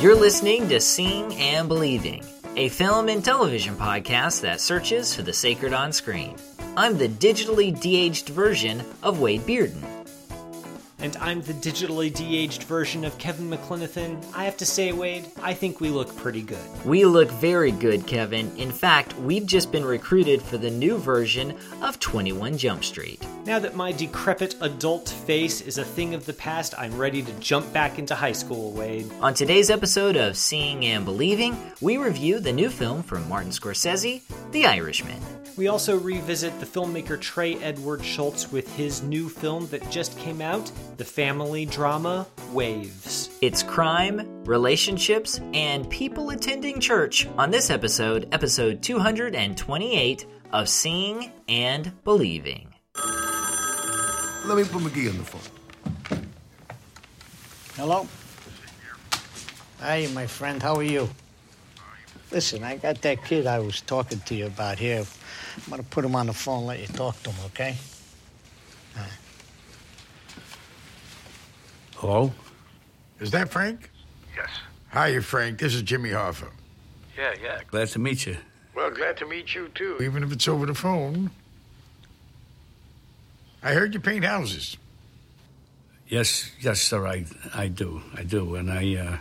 You're listening to Seeing and Believing, a film and television podcast that searches for the sacred on screen. I'm the digitally de-aged version of Wade Bearden. And I'm the digitally de-aged version of Kevin McLenithan. I have to say, Wade, I think we look pretty good. We look very good, Kevin. In fact, we've just been recruited for the new version of 21 Jump Street. Now that my decrepit adult face is a thing of the past, I'm ready to jump back into high school, Wade. On today's episode of Seeing and Believing, we review the new film from Martin Scorsese, The Irishman. We also revisit the filmmaker Trey Edward Shults with his new film that just came out, the family drama Waves. It's crime, relationships, and people attending church on this episode, episode 228 of Seeing and Believing. Let me put McGee on the phone. Hello? Hey, my friend, how are you? Listen, I got that kid I was talking to you about here. I'm gonna put him on the phone, let you talk to him, okay? All right. Hello? Is that Frank? Yes. Hi, Frank. This is Jimmy Hoffa. Yeah, yeah. Glad to meet you. Well, glad to meet you, too, even if it's over the phone. I heard you paint houses. Yes, yes, sir. I, I do, I do, and I, uh,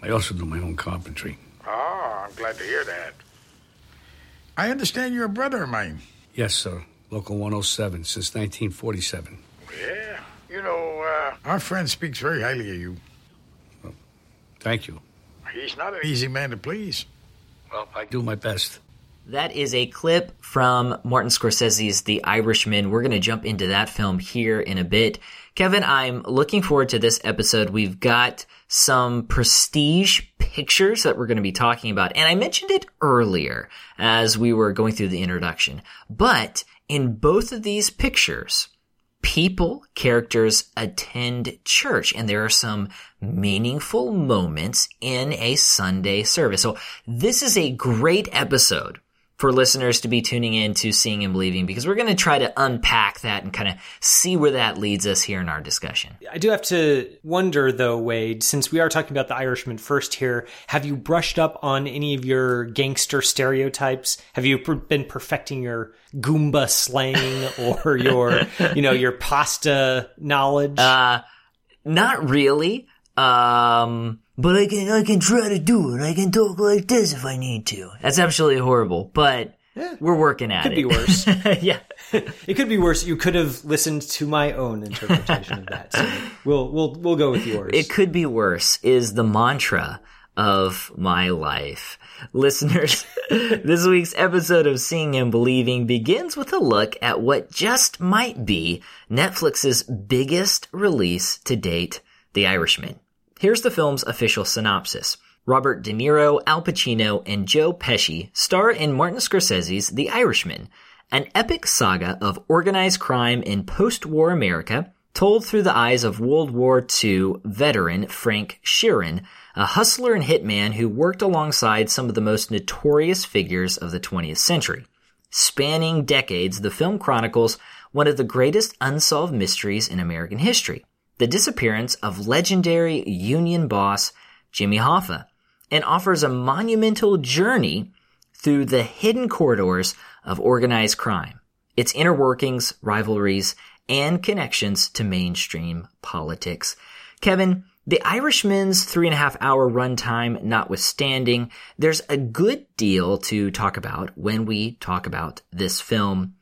I also do my own carpentry. Oh, I'm glad to hear that. I understand you're a brother of mine. Yes, sir. Local 107 since 1947. Yeah. You know, uh, our friend speaks very highly of you. Thank you. He's not an easy man to please. Well, I do my best. That is a clip from Martin Scorsese's The Irishman. We're going to jump into that film here in a bit. Kevin, I'm looking forward to this episode. We've got some prestige pictures that we're going to be talking about. And I mentioned it earlier as we were going through the introduction. But in both of these pictures, people, characters attend church and there are some meaningful moments in a Sunday service. So this is a great episode for listeners to be tuning in to Seeing and Believing because we're going to try to unpack that and kind of see where that leads us here in our discussion. I do have to wonder, though, Wade, since we are talking about the Irishman first here, have you brushed up on any of your gangster stereotypes? Have you been perfecting your Goomba slang or your, you know, your pasta knowledge? Uh, not really. Um, but I can, I can try to do it. I can talk like this if I need to. That's absolutely horrible, but we're working at it. could it. be worse. yeah. it could be worse. You could have listened to my own interpretation of that. So we'll we'll we'll go with yours. It could be worse is the mantra of my life. Listeners, this week's episode of Seeing and Believing begins with a look at what just might be Netflix's biggest release to date, The Irishman. Here's the film's official synopsis. Robert De Niro, Al Pacino, and Joe Pesci star in Martin Scorsese's The Irishman, an epic saga of organized crime in post-war America told through the eyes of World War II veteran Frank Sheeran, a hustler and hitman who worked alongside some of the most notorious figures of the 20th century. Spanning decades, the film chronicles one of the greatest unsolved mysteries in American history, the disappearance of legendary Union boss Jimmy Hoffa, and offers a monumental journey through the hidden corridors of organized crime, its inner workings, rivalries, and connections to mainstream politics. Kevin, the Irishman's three and a half hour runtime notwithstanding, there's a good deal to talk about when we talk about this film.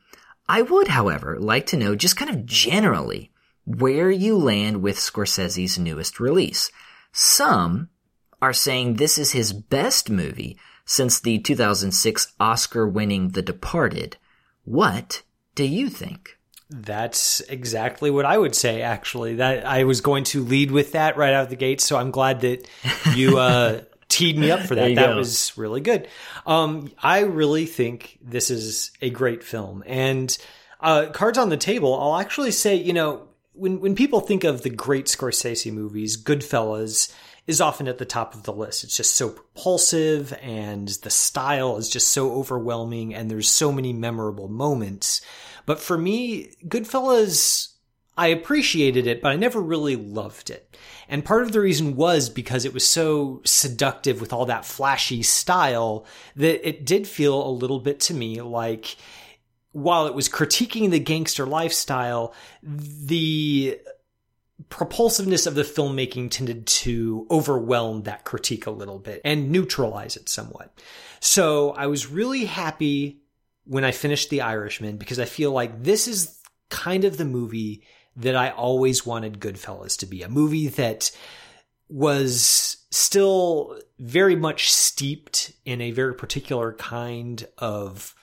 I would, however, like to know just kind of generally where you land with Scorsese's newest release. Some are saying this is his best movie since the 2006 Oscar winning The Departed. What do you think? That's exactly what I would say. Actually, that I was going to lead with that right out of the gate. So I'm glad that you uh, teed me up for that. That go. was really good. Um, I really think this is a great film. And uh, cards on the table, I'll actually say, you know, when when people think of the great Scorsese movies, Goodfellas is often at the top of the list. It's just so propulsive and the style is just so overwhelming and there's so many memorable moments. But for me, Goodfellas I appreciated it, but I never really loved it. And part of the reason was because it was so seductive with all that flashy style that it did feel a little bit to me like while it was critiquing the gangster lifestyle, the propulsiveness of the filmmaking tended to overwhelm that critique a little bit and neutralize it somewhat. So I was really happy when I finished The Irishman because I feel like this is kind of the movie that I always wanted Goodfellas to be a movie that was still very much steeped in a very particular kind of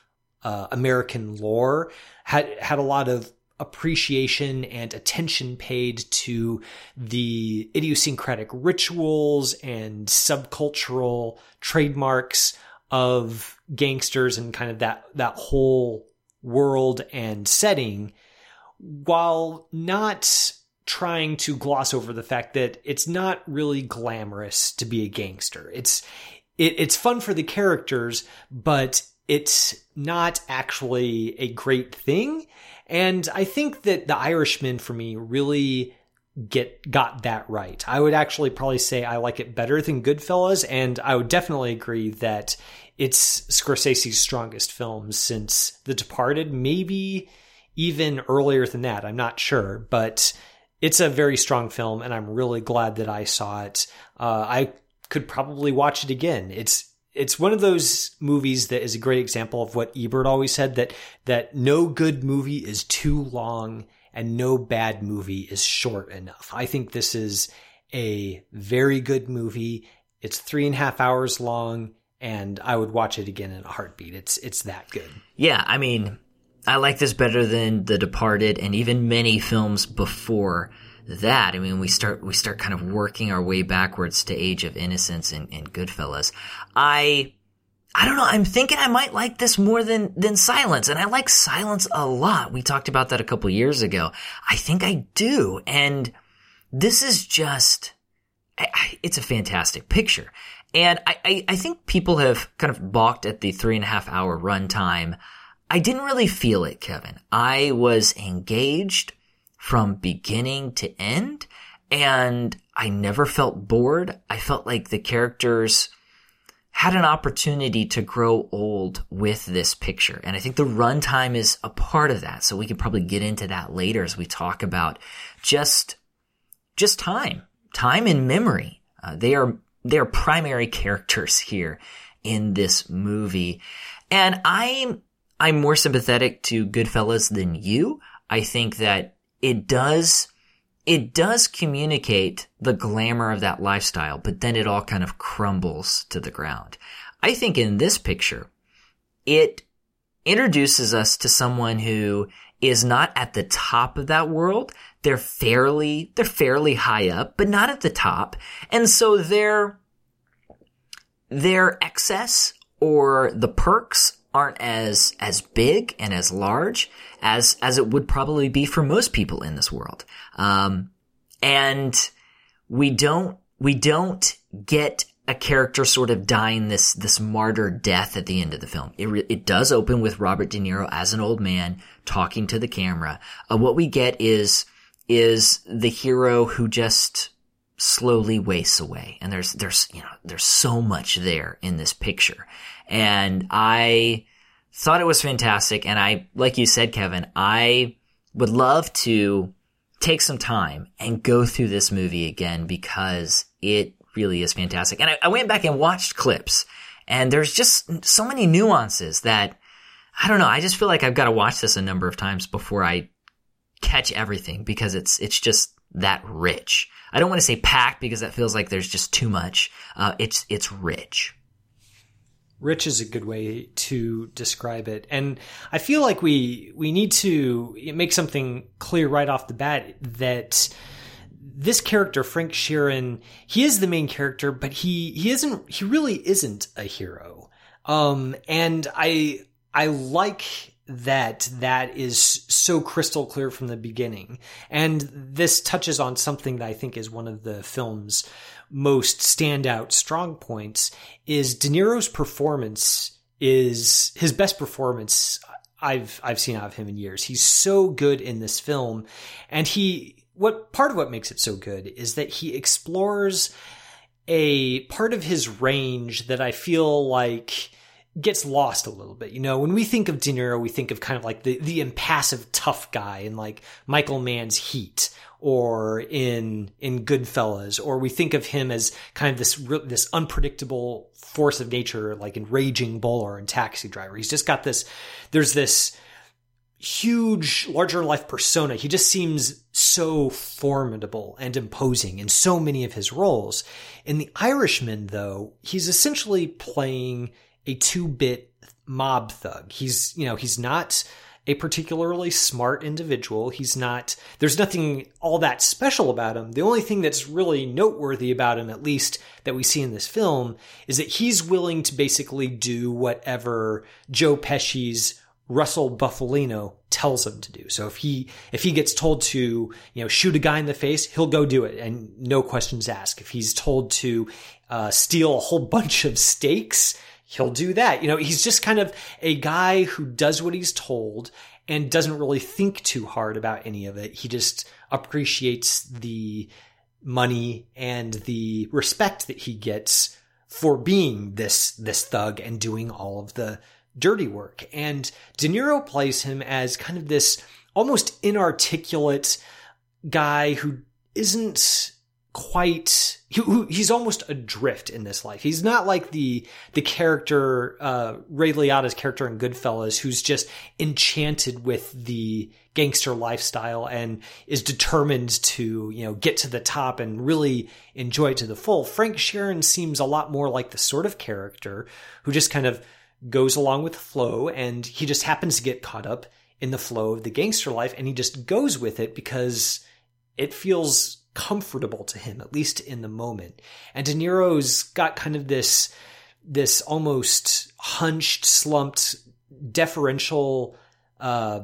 uh, American lore, had had a lot of appreciation and attention paid to the idiosyncratic rituals and subcultural trademarks of gangsters and kind of that that whole world and setting while not trying to gloss over the fact that it's not really glamorous to be a gangster. It's it, it's fun for the characters, but it's not actually a great thing. And I think that The Irishman for me really get got that right. I would actually probably say I like it better than Goodfellas, and I would definitely agree that it's Scorsese's strongest film since The Departed, maybe even earlier than that. I'm not sure, but it's a very strong film, and I'm really glad that I saw it. Uh, I could probably watch it again. It's it's one of those movies that is a great example of what Ebert always said that that no good movie is too long and no bad movie is short enough. I think this is a very good movie. It's three and a half hours long, and I would watch it again in a heartbeat. It's it's that good. Yeah, I mean, I like this better than The Departed and even many films before that. I mean, we start we start kind of working our way backwards to Age of Innocence and, and Goodfellas. I I don't know. I'm thinking I might like this more than than Silence, and I like Silence a lot. We talked about that a couple years ago. I think I do, and this is just I, I, it's a fantastic picture. And I, I, I think people have kind of balked at the three and a half hour runtime. I didn't really feel it, Kevin. I was engaged from beginning to end and I never felt bored. I felt like the characters had an opportunity to grow old with this picture. And I think the runtime is a part of that. So we can probably get into that later as we talk about just, just time, time and memory. Uh, they are, they are primary characters here in this movie. And I'm, I'm more sympathetic to Goodfellas than you. I think that it does it does communicate the glamour of that lifestyle, but then it all kind of crumbles to the ground. I think in this picture, it introduces us to someone who is not at the top of that world. They're fairly, they're fairly high up, but not at the top. And so their, their excess or the perks aren't as, as big and as large as, as it would probably be for most people in this world. Um, and we don't, we don't get a character sort of dying this, this martyr death at the end of the film. It, re- it does open with Robert De Niro as an old man talking to the camera. Uh, what we get is, is the hero who just slowly wastes away. And there's, there's, you know, there's so much there in this picture. And I thought it was fantastic. And I, like you said, Kevin, I would love to take some time and go through this movie again because it really is fantastic. And I, I went back and watched clips and there's just so many nuances that I don't know. I just feel like I've got to watch this a number of times before I catch everything because it's, it's just that rich. I don't want to say packed because that feels like there's just too much. Uh, it's, it's rich. Rich is a good way to describe it. And I feel like we we need to make something clear right off the bat that this character Frank Sheeran, he is the main character, but he he isn't he really isn't a hero. Um and I I like that that is so crystal clear from the beginning. And this touches on something that I think is one of the film's most standout strong points is De Niro's performance is his best performance I've I've seen out of him in years. He's so good in this film, and he what part of what makes it so good is that he explores a part of his range that I feel like gets lost a little bit. You know, when we think of De Niro, we think of kind of like the, the impassive tough guy in like Michael Mann's Heat or in, in Goodfellas, or we think of him as kind of this, this unpredictable force of nature, like in Raging Bull or in Taxi Driver. He's just got this, there's this, huge, larger life persona. He just seems so formidable and imposing in so many of his roles. In The Irishman, though, he's essentially playing a two bit mob thug. He's, you know, he's not a particularly smart individual. He's not, there's nothing all that special about him. The only thing that's really noteworthy about him, at least that we see in this film, is that he's willing to basically do whatever Joe Pesci's Russell Bufalino tells him to do. So if he if he gets told to you know shoot a guy in the face, he'll go do it and no questions asked. If he's told to uh, steal a whole bunch of steaks, he'll do that. You know, he's just kind of a guy who does what he's told and doesn't really think too hard about any of it. He just appreciates the money and the respect that he gets for being this this thug and doing all of the dirty work. And De Niro plays him as kind of this almost inarticulate guy who isn't quite he, he's almost adrift in this life. He's not like the the character uh, Ray Liotta's character in Goodfellas, who's just enchanted with the gangster lifestyle and is determined to you know get to the top and really enjoy it to the full. Frank Sheeran seems a lot more like the sort of character who just kind of goes along with the flow and he just happens to get caught up in the flow of the gangster life and he just goes with it because it feels comfortable to him, at least in the moment. And De Niro's got kind of this, this almost hunched, slumped, deferential, uh,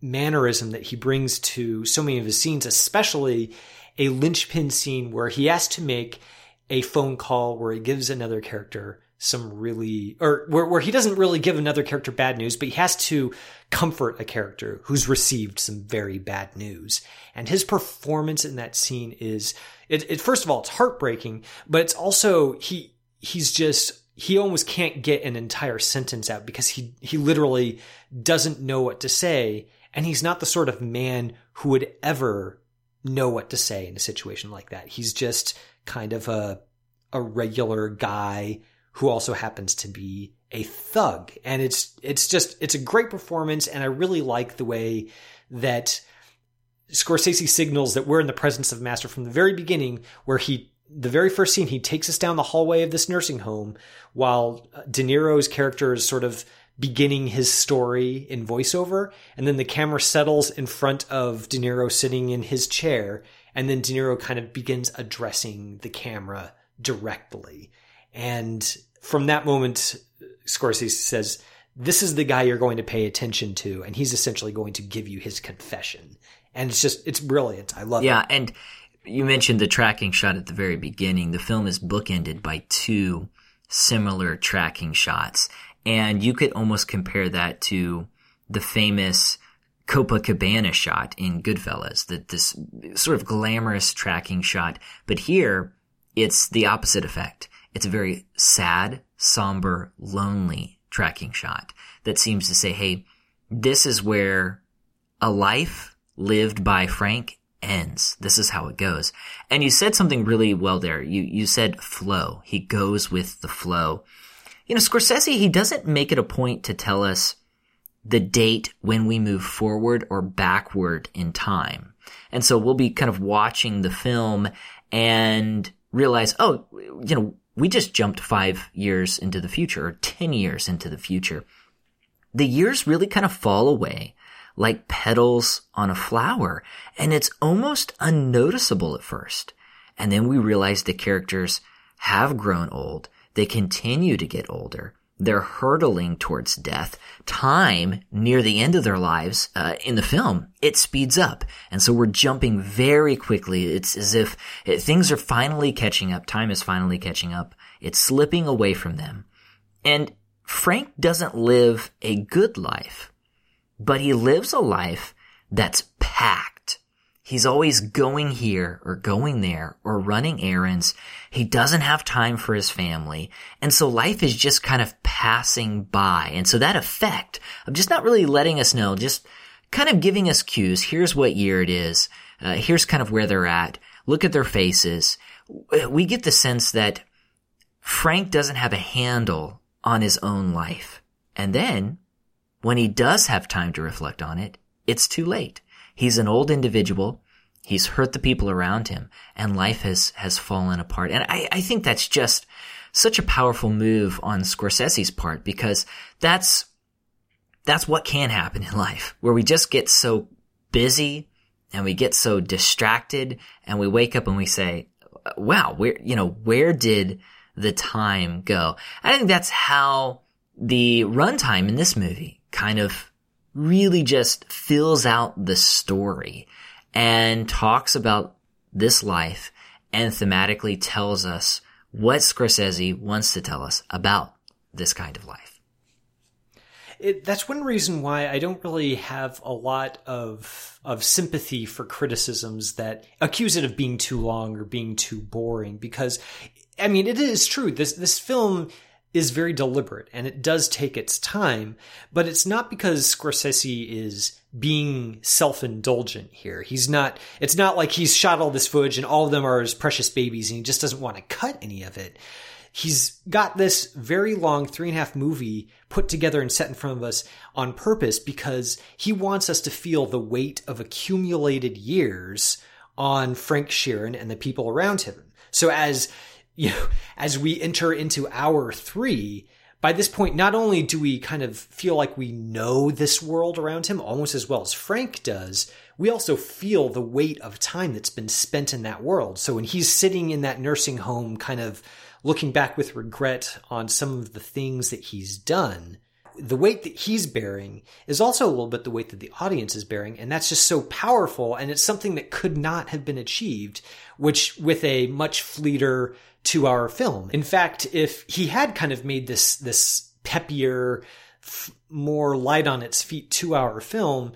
mannerism that he brings to so many of his scenes, especially a linchpin scene where he has to make a phone call where he gives another character some really or where, where he doesn't really give another character bad news but he has to comfort a character who's received some very bad news. And his performance in that scene is it, it first of all it's heartbreaking but it's also he he's just he almost can't get an entire sentence out because he he literally doesn't know what to say and he's not the sort of man who would ever know what to say in a situation like that. He's just kind of a a regular guy who also happens to be a thug. And it's, it's just, it's a great performance. And I really like the way that Scorsese signals that we're in the presence of Master from the very beginning, where he, the very first scene, he takes us down the hallway of this nursing home while uh, De Niro's character is sort of beginning his story in voiceover. And then the camera settles in front of De Niro sitting in his chair. And then De Niro kind of begins addressing the camera directly. And from that moment, Scorsese says, this is the guy you're going to pay attention to. And he's essentially going to give you his confession. And it's just, it's brilliant. I love yeah, it. Yeah. And you mentioned the tracking shot at the very beginning. The film is bookended by two similar tracking shots. And you could almost compare that to the famous Copacabana shot in Goodfellas, that this sort of glamorous tracking shot. But here, it's the opposite effect. It's a very sad, somber, lonely tracking shot that seems to say, hey, this is where a life lived by Frank ends. This is how it goes. And you said something really well there. You, you said flow. He goes with the flow. You know, Scorsese, he doesn't make it a point to tell us the date when we move forward or backward in time. And so we'll be kind of watching the film and realize, oh, you know, we just jumped five years into the future or 10 years into the future. The years really kind of fall away like petals on a flower and it's almost unnoticeable at first. And then we realize the characters have grown old. They continue to get older they're hurtling towards death. Time near the end of their lives uh, in the film, it speeds up. And so we're jumping very quickly. It's as if it, things are finally catching up. Time is finally catching up. It's slipping away from them. And Frank doesn't live a good life. but he lives a life that's packed. He's always going here or going there or running errands. He doesn't have time for his family. And so life is just kind of passing by. And so that effect of just not really letting us know, just kind of giving us cues. Here's what year it is. Uh, here's kind of where they're at. Look at their faces. We get the sense that Frank doesn't have a handle on his own life. And then when he does have time to reflect on it, it's too late. He's an old individual. He's hurt the people around him and life has, has fallen apart. And I, I think that's just such a powerful move on Scorsese's part because that's, that's what can happen in life where we just get so busy and we get so distracted and we wake up and we say, wow, where, you know, where did the time go? I think that's how the runtime in this movie kind of really just fills out the story and talks about this life and thematically tells us what Scorsese wants to tell us about this kind of life. It, that's one reason why I don't really have a lot of of sympathy for criticisms that accuse it of being too long or being too boring. Because, I mean, it is true. This this film is very deliberate and it does take its time, but it's not because Scorsese is being self-indulgent here. He's not, it's not like he's shot all this footage and all of them are his precious babies and he just doesn't want to cut any of it. He's got this very long three and a half movie put together and set in front of us on purpose because he wants us to feel the weight of accumulated years on Frank Sheeran and the people around him. So as you know, as we enter into hour three, by this point, not only do we kind of feel like we know this world around him almost as well as Frank does, we also feel the weight of time that's been spent in that world. So when he's sitting in that nursing home, kind of looking back with regret on some of the things that he's done, the weight that he's bearing is also a little bit the weight that the audience is bearing. And that's just so powerful. And it's something that could not have been achieved, which with a much fleeter two hour film. In fact, if he had kind of made this, this peppier, f- more light on its feet two hour film,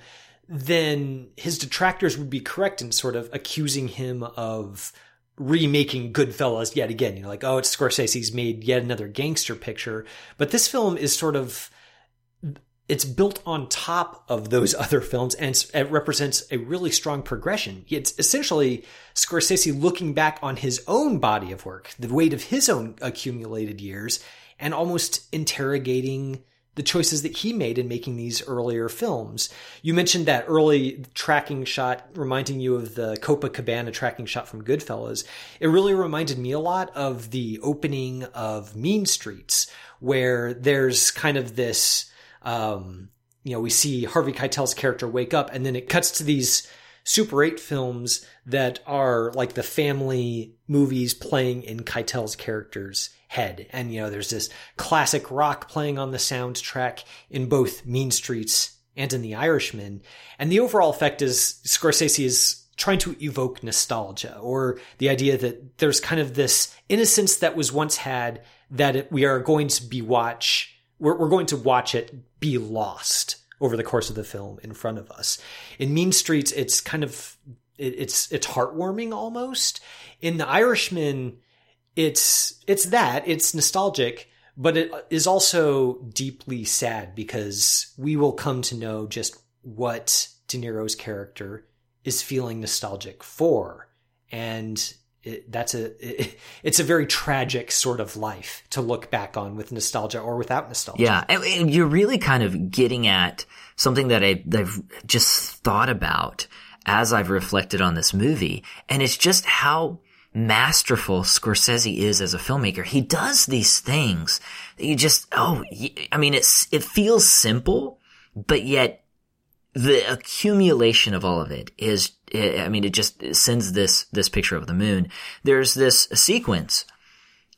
then his detractors would be correct in sort of accusing him of remaking Goodfellas yet again. You know, like, oh, it's Scorsese's made yet another gangster picture. But this film is sort of it's built on top of those other films and it represents a really strong progression. It's essentially Scorsese looking back on his own body of work, the weight of his own accumulated years, and almost interrogating the choices that he made in making these earlier films. You mentioned that early tracking shot reminding you of the Copacabana tracking shot from Goodfellas. It really reminded me a lot of the opening of Mean Streets, where there's kind of this um, you know, we see Harvey Keitel's character wake up and then it cuts to these Super 8 films that are like the family movies playing in Keitel's character's head. And, you know, there's this classic rock playing on the soundtrack in both Mean Streets and in The Irishman. And the overall effect is Scorsese is trying to evoke nostalgia or the idea that there's kind of this innocence that was once had that we are going to be watch we're, we're going to watch it be lost over the course of the film in front of us. In Mean Streets, it's kind of it, it's it's heartwarming almost. In The Irishman, it's it's that it's nostalgic, but it is also deeply sad because we will come to know just what De Niro's character is feeling nostalgic for, and it, that's a it, it's a very tragic sort of life to look back on with nostalgia or without nostalgia. Yeah, and, and you're really kind of getting at something that I, I've just thought about as I've reflected on this movie, and it's just how masterful Scorsese is as a filmmaker. He does these things that you just oh, I mean, it's it feels simple, but yet the accumulation of all of it is I mean, it just sends this, this picture of the moon. There's this sequence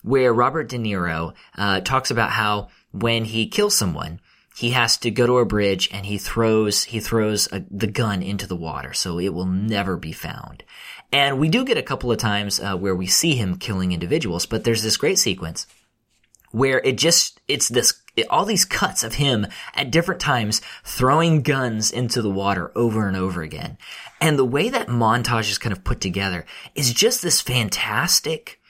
where Robert De Niro, uh, talks about how when he kills someone, he has to go to a bridge and he throws, he throws a, the gun into the water so it will never be found. And we do get a couple of times, uh, where we see him killing individuals, but there's this great sequence where it just, it's this, all these cuts of him at different times throwing guns into the water over and over again. And the way that montage is kind of put together is just this fantastic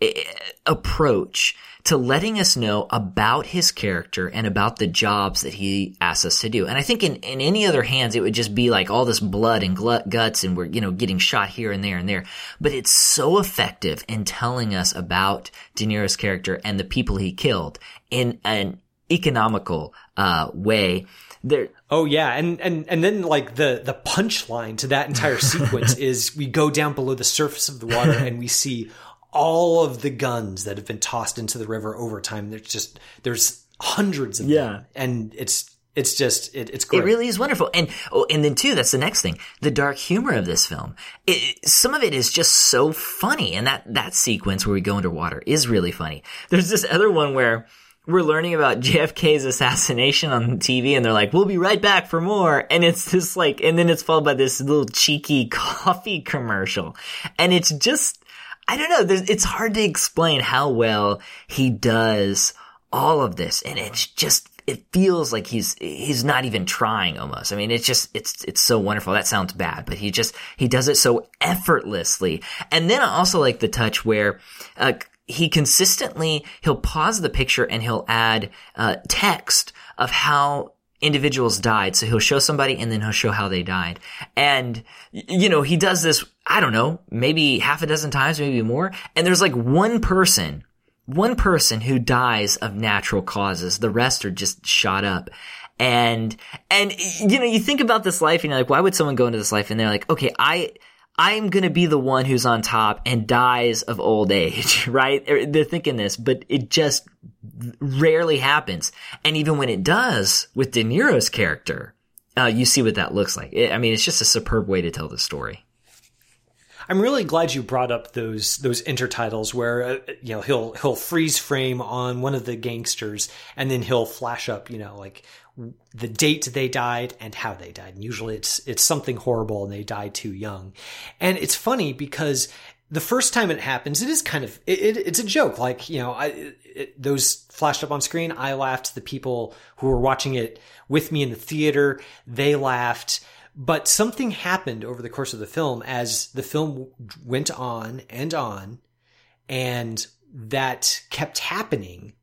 eh, approach to letting us know about his character and about the jobs that he asks us to do. And I think in, in any other hands, it would just be like all this blood and glut, guts and we're, you know, getting shot here and there and there. But it's so effective in telling us about De Niro's character and the people he killed in an economical, uh, way. There, Oh yeah, and and and then like the the punchline to that entire sequence is we go down below the surface of the water and we see all of the guns that have been tossed into the river over time. There's just there's hundreds of Yeah. them, and it's it's just it, it's great. It really is wonderful. And, oh, and then too, that's the next thing. The dark humor of this film. It, some of it is just so funny. And that, that sequence where we go underwater is really funny. There's this other one where we're learning about JFK's assassination on TV and they're like, we'll be right back for more. And it's this like, and then it's followed by this little cheeky coffee commercial. And it's just, I don't know, it's hard to explain how well he does all of this. And it's just, it feels like he's, he's not even trying almost. I mean, it's just, it's, it's so wonderful. That sounds bad, but he just, he does it so effortlessly. And then I also like the touch where, uh, he consistently, he'll pause the picture and he'll add, uh, text of how individuals died. So he'll show somebody and then he'll show how they died. And, you know, he does this, I don't know, maybe half a dozen times, maybe more. And there's like one person, one person who dies of natural causes. The rest are just shot up. And, and, you know, you think about this life and you're like, why would someone go into this life? And they're like, okay, I, I'm going to be the one who's on top and dies of old age, right? They're they're thinking this, but it just rarely happens. And even when it does with De Niro's character, uh, you see what that looks like. I mean, it's just a superb way to tell the story. I'm really glad you brought up those those intertitles where uh, you know he'll he'll freeze frame on one of the gangsters and then he'll flash up you know like the date they died and how they died. And usually it's it's something horrible and they die too young. And it's funny because the first time it happens, it is kind of it, it, it's a joke. Like you know, I it, those flashed up on screen. I laughed. The people who were watching it with me in the theater, they laughed. But something happened over the course of the film as the film went on and on, and that kept happening.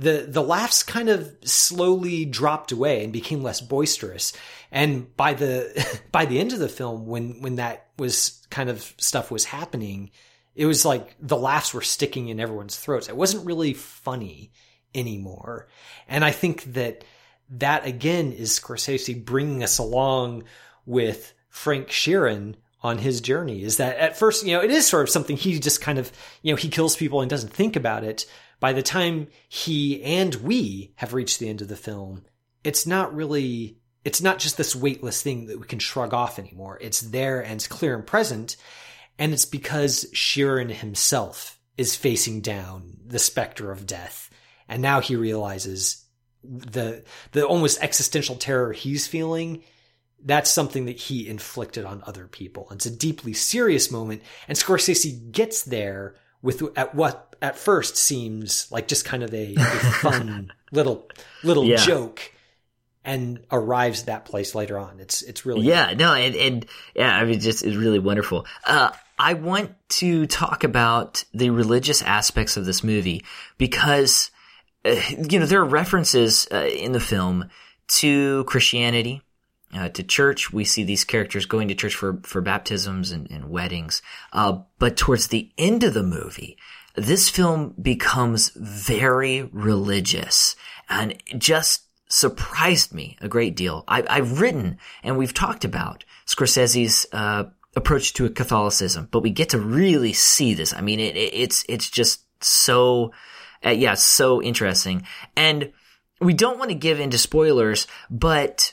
The the laughs kind of slowly dropped away and became less boisterous. And by the by the end of the film, when when that was kind of stuff was happening, it was like the laughs were sticking in everyone's throats. It wasn't really funny anymore. And I think that that again is Scorsese bringing us along with Frank Sheeran on his journey is that at first, you know, it is sort of something he just kind of, you know, he kills people and doesn't think about it. By the time he and we have reached the end of the film, it's not really, it's not just this weightless thing that we can shrug off anymore. It's there and it's clear and present. And it's because Sheeran himself is facing down the specter of death. And now he realizes the, the almost existential terror he's feeling that's something that he inflicted on other people. It's a deeply serious moment, and Scorsese gets there with at what at first seems like just kind of a, a fun little little Yeah. joke, and arrives at that place later on. It's it's really Yeah, no, and, and yeah, I mean, just it's really wonderful. Uh, I want to talk about the religious aspects of this movie because, uh, you know, there are references uh, in the film to Christianity, uh, to church. We see these characters going to church for, for baptisms and, and weddings. Uh, but towards the end of the movie, this film becomes very religious and just surprised me a great deal. I, I've written and we've talked about Scorsese's, uh, approach to Catholicism, but we get to really see this. I mean, it, it, it's, it's just so, uh, yeah, so interesting. And we don't want to give into spoilers, but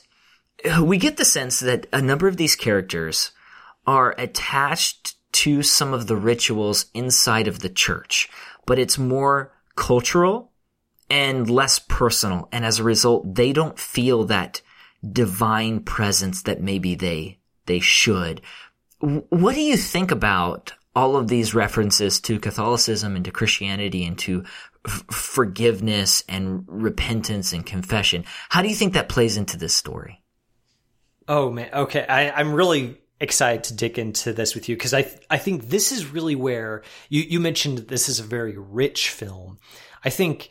we get the sense that a number of these characters are attached to some of the rituals inside of the church, but it's more cultural and less personal. And as a result, they don't feel that divine presence that maybe they, they should. What do you think about all of these references to Catholicism and to Christianity and to f- forgiveness and repentance and confession. How do you think that plays into this story? Oh man, okay. I, I'm really excited to dig into this with you because I I think this is really where you you mentioned this is a very rich film. I think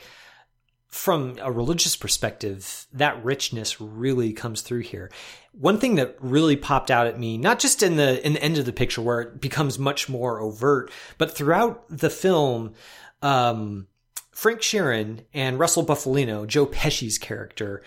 from a religious perspective, that richness really comes through here. One thing that really popped out at me, not just in the in the end of the picture where it becomes much more overt, but throughout the film, um, Frank Sheeran and Russell Bufalino, Joe Pesci's character,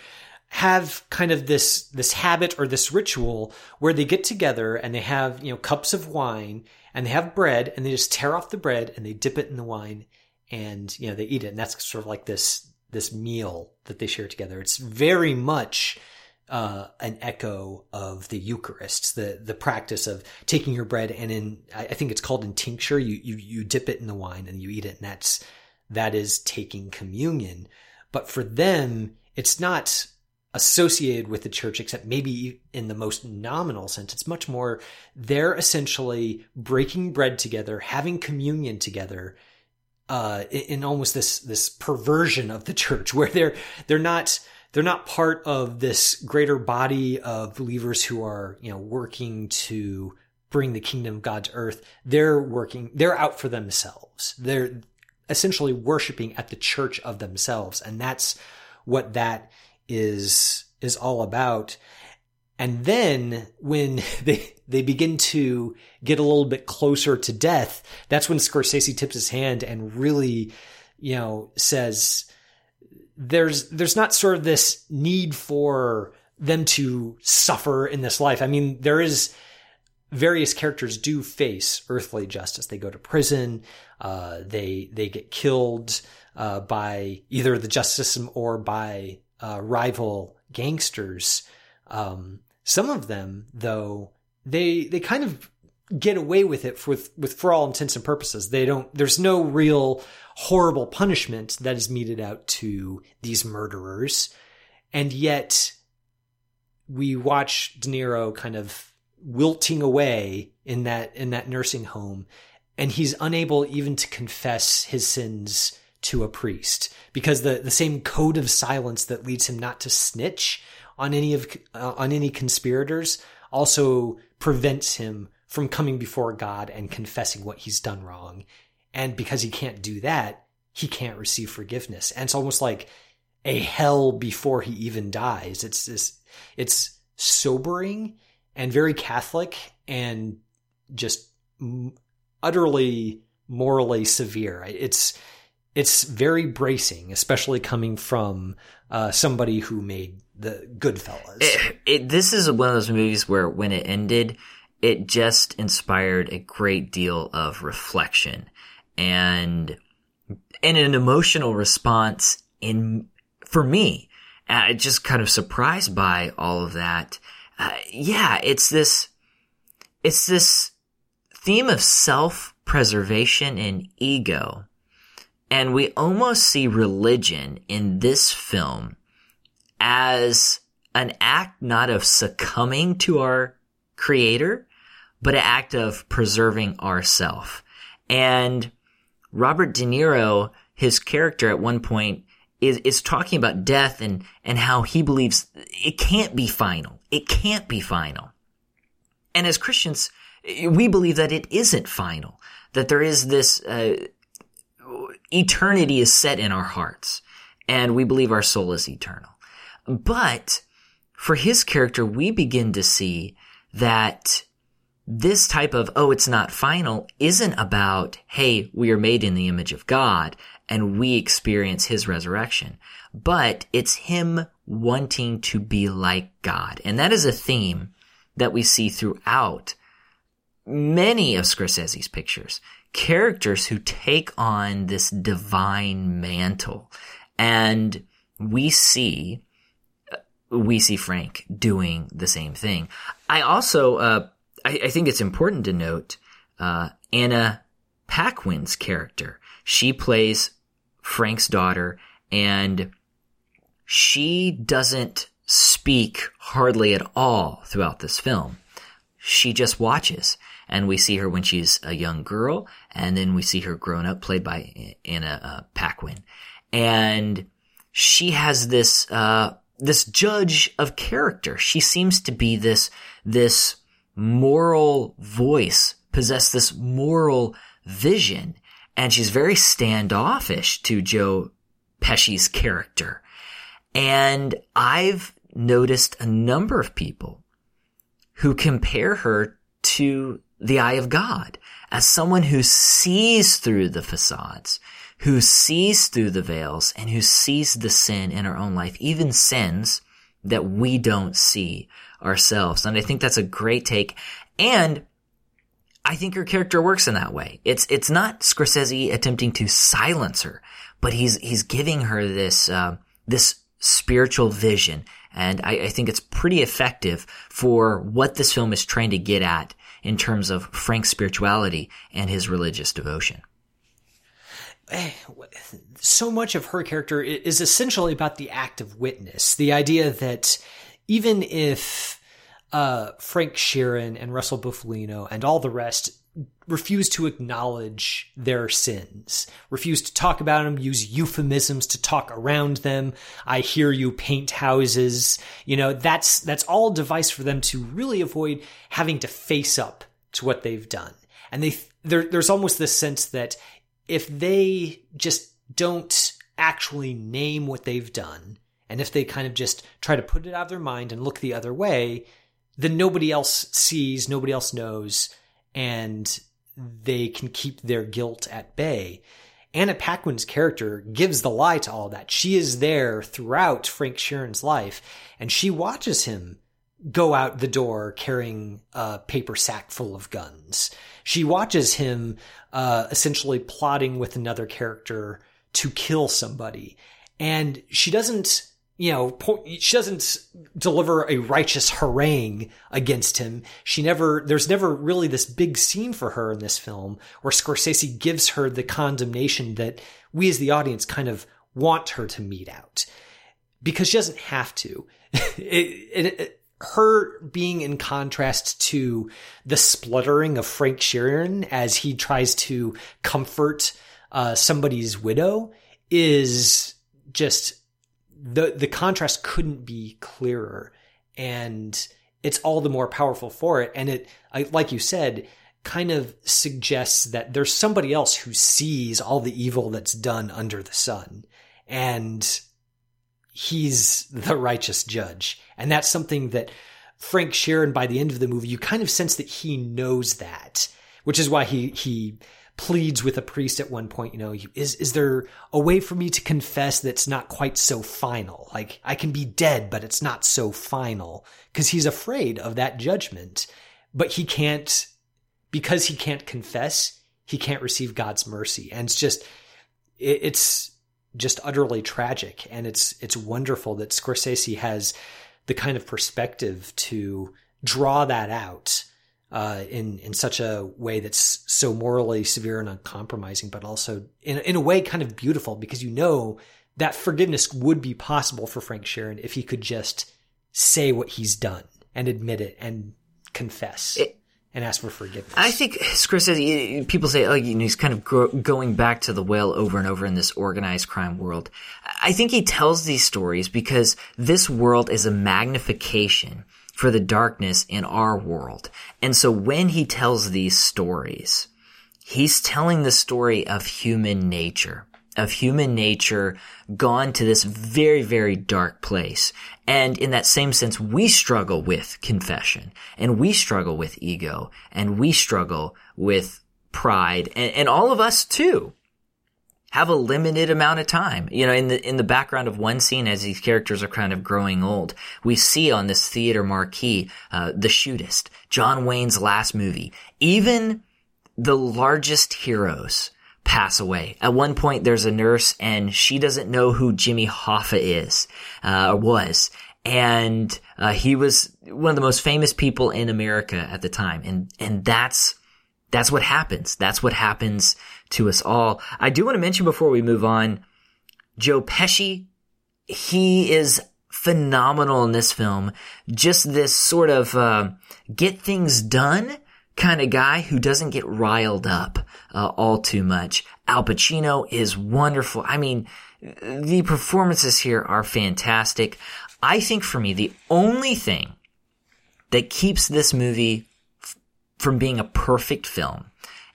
have kind of this this habit or this ritual where they get together and they have you know cups of wine and they have bread and they just tear off the bread and they dip it in the wine and you know they eat it and that's sort of like this this meal that they share together. It's very much uh, an echo of the Eucharist, the the practice of taking your bread and in I think it's called intinction. You you you dip it in the wine and you eat it, and that's that is taking communion. But for them, it's not associated with the church, except maybe in the most nominal sense. It's much more they're essentially breaking bread together, having communion together, uh, in almost this this perversion of the church, where they're they're not they're not part of this greater body of believers who are you know working to bring the kingdom of God to earth. They're working. They're out for themselves. They're essentially worshiping at the church of themselves, and that's what that is is all about. And then when they they begin to get a little bit closer to death, that's when Scorsese tips his hand and really, you know, says there's there's not sort of this need for them to suffer in this life. I mean, there is various characters do face earthly justice. They go to prison, uh, they they get killed uh, by either the justice system or by uh, rival gangsters. Um, some of them, though, they they kind of get away with it for, with for all intents and purposes. They don't. There's no real horrible punishment that is meted out to these murderers, and yet we watch De Niro kind of wilting away in that in that nursing home, and he's unable even to confess his sins to a priest because the the same code of silence that leads him not to snitch on any of uh, on any conspirators also prevents him from coming before God and confessing what he's done wrong. And because he can't do that, he can't receive forgiveness. And it's almost like a hell before he even dies. It's this, it's sobering and very Catholic and just utterly morally severe. It's, it's very bracing, especially coming from uh, somebody who made the Goodfellas. It, it, this is one of those movies where when it ended, it just inspired a great deal of reflection and and an emotional response in for me. Uh, just kind of surprised by all of that. Uh, yeah, it's this it's this theme of self preservation and ego. And we almost see religion in this film as an act not of succumbing to our creator, but an act of preserving ourself. And Robert De Niro, his character at one point is, is talking about death and, and how he believes it can't be final. It can't be final. And as Christians, we believe that it isn't final, that there is this, uh, eternity is set in our hearts and we believe our soul is eternal. But for his character, we begin to see that this type of, oh, it's not final isn't about, hey, we are made in the image of God and we experience his resurrection, but it's him wanting to be like God. And that is a theme that we see throughout many of Scorsese's pictures. Characters who take on this divine mantle. And we see we see Frank doing the same thing. I also, uh, I, I, think it's important to note uh, Anna Paquin's character. She plays Frank's daughter, and she doesn't speak hardly at all throughout this film. she just watches. And we see her when she's a young girl, and then we see her grown up, played by Anna uh, Paquin. And she has this, uh, this judge of character. She seems to be this, this moral voice, possess this moral vision. And she's very standoffish to Joe Pesci's character. And I've noticed a number of people who compare her to the eye of God as someone who sees through the facades, who sees through the veils and who sees the sin in our own life, even sins that we don't see ourselves. And I think that's a great take. And I think her character works in that way. It's, it's not Scorsese attempting to silence her, but he's, he's giving her this, uh, this spiritual vision. And I, I think it's pretty effective for what this film is trying to get at in terms of Frank's spirituality and his religious devotion so much of her character is essentially about the act of witness. The idea that even if uh, Frank Sheeran and Russell Bufalino and all the rest refuse to acknowledge their sins, refuse to talk about them, use euphemisms to talk around them. I hear you paint houses. You know, that's, that's all device for them to really avoid having to face up to what they've done. And they, there, there's almost this sense that if they just don't actually name what they've done, and if they kind of just try to put it out of their mind and look the other way, then nobody else sees, nobody else knows, and they can keep their guilt at bay. Anna Paquin's character gives the lie to all that. She is there throughout Frank Sheeran's life, and she watches him go out the door carrying a paper sack full of guns. She watches him uh, essentially plotting with another character to kill somebody, and she doesn't. You know, she doesn't deliver a righteous harangue against him. She never, there's never really this big scene for her in this film where Scorsese gives her the condemnation that we as the audience kind of want her to mete out because she doesn't have to. it, it, it, her being in contrast to the spluttering of Frank Sheeran as he tries to comfort uh, somebody's widow is just the the contrast couldn't be clearer, and it's all the more powerful for it. And it, like you said, kind of suggests that there's somebody else who sees all the evil that's done under the sun, and he's the righteous judge. And that's something that Frank Sheeran, by the end of the movie, you kind of sense that he knows that, which is why he, he pleads with a priest at one point, you know, is, is there a way for me to confess that's not quite so final? Like I can be dead, but it's not so final because he's afraid of that judgment, but he can't, because he can't confess, he can't receive God's mercy. And it's just, it, it's, just utterly tragic. And it's it's wonderful that Scorsese has the kind of perspective to draw that out uh, in in such a way that's so morally severe and uncompromising, but also in in a way kind of beautiful because you know that forgiveness would be possible for Frank Sheeran if he could just say what he's done and admit it and confess. It, and ask for forgiveness. I think Chris Scorsese, people say, oh, you know, he's kind of gro- going back to the well over and over in this organized crime world. I think he tells these stories because this world is a magnification for the darkness in our world. And so when he tells these stories, he's telling the story of human nature of human nature gone to this very, very dark place. And in that same sense, we struggle with confession and we struggle with ego and we struggle with pride and, and all of us too have a limited amount of time. You know, in the in the background of one scene, as these characters are kind of growing old, we see on this theater marquee uh, the shootist, John Wayne's last movie. Even the largest heroes pass away. At one point, there's a nurse and she doesn't know who Jimmy Hoffa is, uh, or was. And, uh, he was one of the most famous people in America at the time. And, and that's, that's what happens. That's what happens to us all. I do want to mention before we move on, Joe Pesci, he is phenomenal in this film. Just this sort of uh, get things done kind of guy who doesn't get riled up uh, all too much. Al Pacino is wonderful. I mean, the performances here are fantastic. I think for me, the only thing that keeps this movie f- from being a perfect film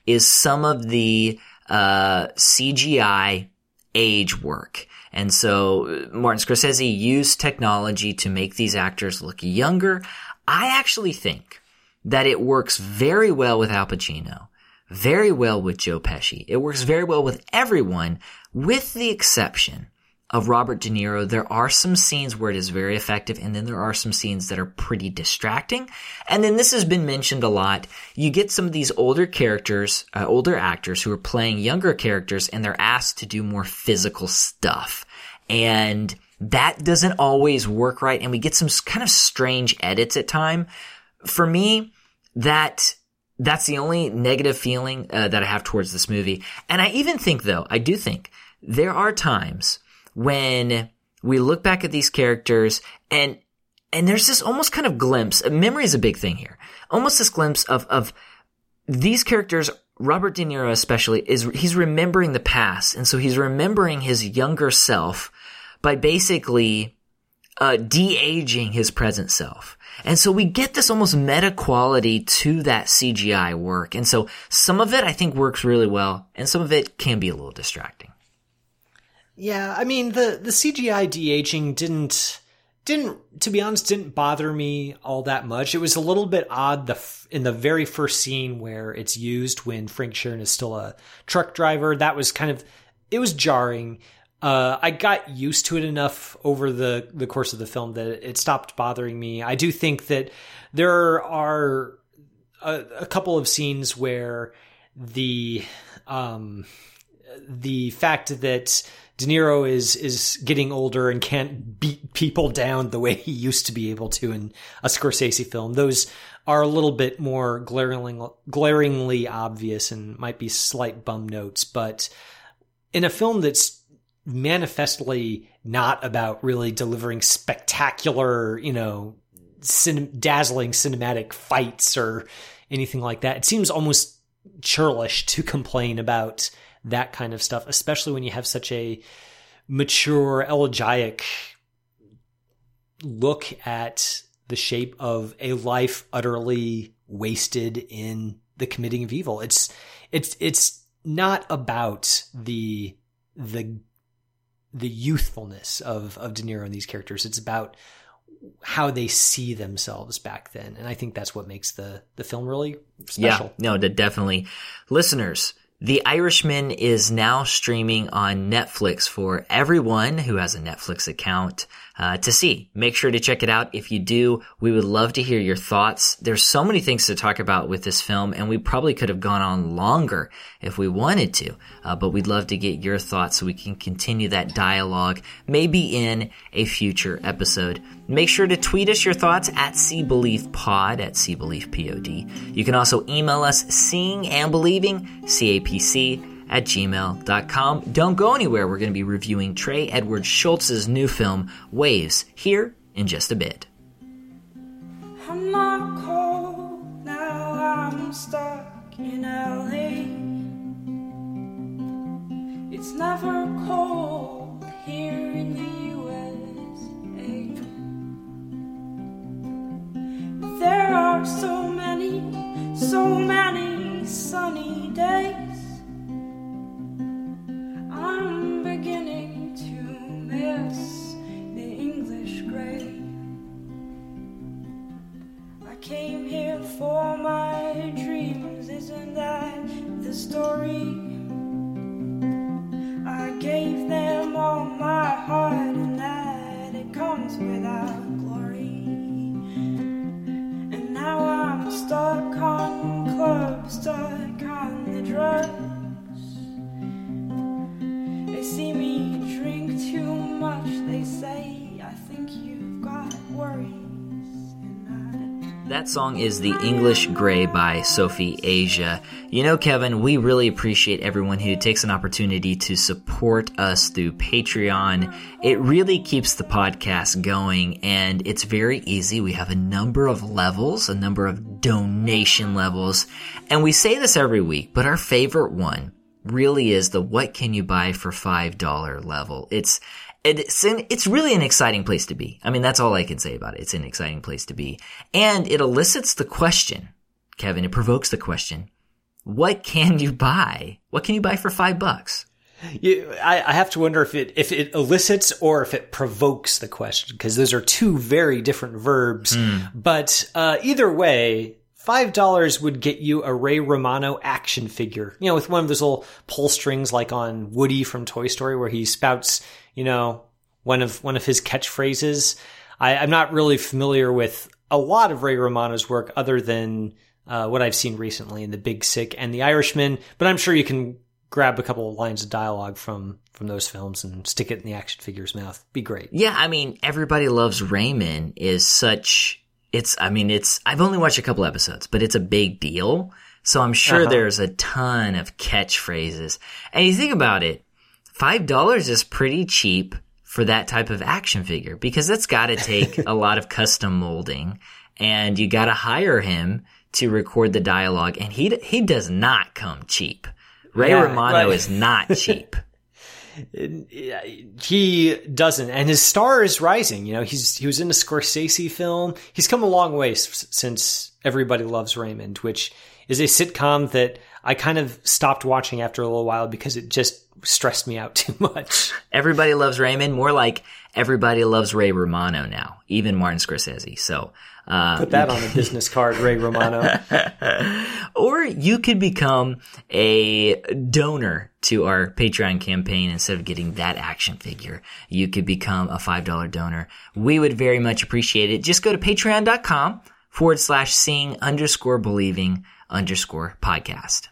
is some of the uh, CGI age work. And so uh, Martin Scorsese used technology to make these actors look younger. I actually think that it works very well with Al Pacino, very well with Joe Pesci. It works very well with everyone, with the exception of Robert De Niro. There are some scenes where it is very effective, and then there are some scenes that are pretty distracting. And then this has been mentioned a lot. You get some of these older characters, uh, older actors who are playing younger characters, and they're asked to do more physical stuff. And that doesn't always work right, and we get some kind of strange edits at time. For me, that that's the only negative feeling uh, that I have towards this movie. And I even think, though, I do think there are times when we look back at these characters and and there's this almost kind of glimpse. Memory is a big thing here. Almost this glimpse of of these characters. Robert De Niro, especially, is he's remembering the past, and so he's remembering his younger self by basically uh, de-aging his present self. And so we get this almost meta quality to that CGI work. And so some of it I think works really well, and some of it can be a little distracting. Yeah, I mean the the CGI de-aging didn't didn't to be honest didn't bother me all that much. It was a little bit odd the f- in the very first scene where it's used when Frank Sheeran is still a truck driver. That was kind of it was jarring. Uh, I got used to it enough over the the course of the film that it stopped bothering me. I do think that there are a, a couple of scenes where the um, the fact that De Niro is is getting older and can't beat people down the way he used to be able to in a Scorsese film. Those are a little bit more glaringly glaringly obvious and might be slight bum notes, but in a film that's manifestly not about really delivering spectacular, you know, cin- dazzling cinematic fights or anything like that, it seems almost churlish to complain about that kind of stuff, especially when you have such a mature, elegiac look at the shape of a life utterly wasted in the committing of evil. It's it's it's not about the the the youthfulness of of De Niro and these characters. It's about how they see themselves back then, and I think that's what makes the the film really special. Yeah, no, definitely. Listeners, the Irishman is now streaming on Netflix for everyone who has a Netflix account uh, to see. Make sure to check it out. If you do, we would love to hear your thoughts. There's so many things to talk about with this film, and we probably could have gone on longer if we wanted to. Uh, but we'd love to get your thoughts so we can continue that dialogue, maybe in a future episode. Make sure to tweet us your thoughts at See Believe Pod at See Believe Pod. You can also email us seeing and believing CAPC at gmail.com. Don't go anywhere. We're going to be reviewing Trey Edward Shults's new film, Waves, here in just a bit. I'm not cold now, I'm stuck in LA. It's never cold here in the USA. There are so many, so many sunny days. I'm beginning to miss the English gray. I came here for my dreams, isn't that the story? I gave them all my heart, and that it comes without glory. And now I'm stuck on clubs, stuck on the drugs. See me drink too much, they say, I think you've got worries. That song is The English Grey by Sophie Asia. You know, Kevin, we really appreciate everyone who takes an opportunity to support us through Patreon. It really keeps the podcast going and it's very easy. We have a number of levels, a number of donation levels, and we say this every week, but our favorite one really is the what can you buy for $5 level. It's it's an, it's really an exciting place to be. I mean, that's all I can say about it. It's an exciting place to be. And it elicits the question, Kevin, it provokes the question, what can you buy? What can you buy for five bucks? You, I, I have to wonder if it if it elicits or if it provokes the question because those are two very different verbs. But uh, either way, five dollars would get you a Ray Romano action figure. You know, with one of those little pull strings like on Woody from Toy Story, where he spouts, you know, one of one of his catchphrases. I, I'm not really familiar with a lot of Ray Romano's work other than uh, what I've seen recently in The Big Sick and The Irishman, but I'm sure you can grab a couple of lines of dialogue from from those films and stick it in the action figure's mouth. Be great. Yeah, I mean, everybody loves Raymond is such, it's, I mean, it's, I've only watched a couple episodes, but it's a big deal. So I'm sure Uh-huh. there's a ton of catchphrases. And you think about it, $5 is pretty cheap for that type of action figure because that's got to take a lot of custom molding and you got to hire him to record the dialogue and he he does not come cheap. Ray Yeah, Romano right. is not cheap. He doesn't, and his star is rising. You know, he's he was in a Scorsese film. He's come a long way s- since Everybody Loves Raymond, which is a sitcom that I kind of stopped watching after a little while because it just stressed me out too much. Everybody loves Raymond, more like everybody loves Ray Romano now, even Martin Scorsese. So, uh, Put that on a business card, Ray Romano. or you could become a donor to our Patreon campaign instead of getting that action figure. You could become a $5 donor. We would very much appreciate it. Just go to patreon.com forward slash seeing underscore believing underscore podcast.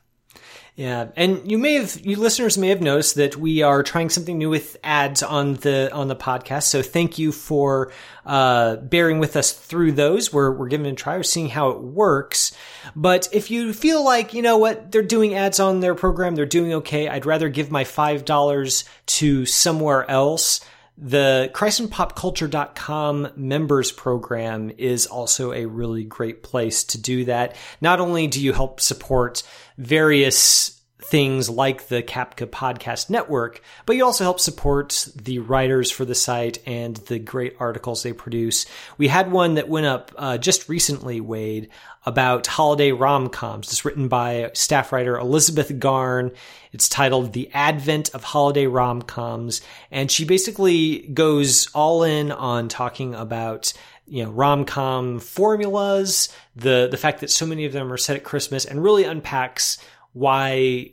Yeah, and you may have you listeners may have noticed that we are trying something new with ads on the on the podcast. So thank you for uh, bearing with us through those. We're we're giving it a try. We're seeing how it works. But if you feel like you know what they're doing ads on their program, they're doing okay. I'd rather give my five dollars to somewhere else. The ChristandPopCulture.com members program is also a really great place to do that. Not only do you help support various things like the Kapka Podcast Network, but you also help support the writers for the site and the great articles they produce. We had one that went up uh, just recently, Wade, about holiday rom-coms. It's written by staff writer Elizabeth Garn. It's titled The Advent of Holiday Rom-Coms, and she basically goes all in on talking about you know rom-com formulas, the the fact that so many of them are set at Christmas, and really unpacks why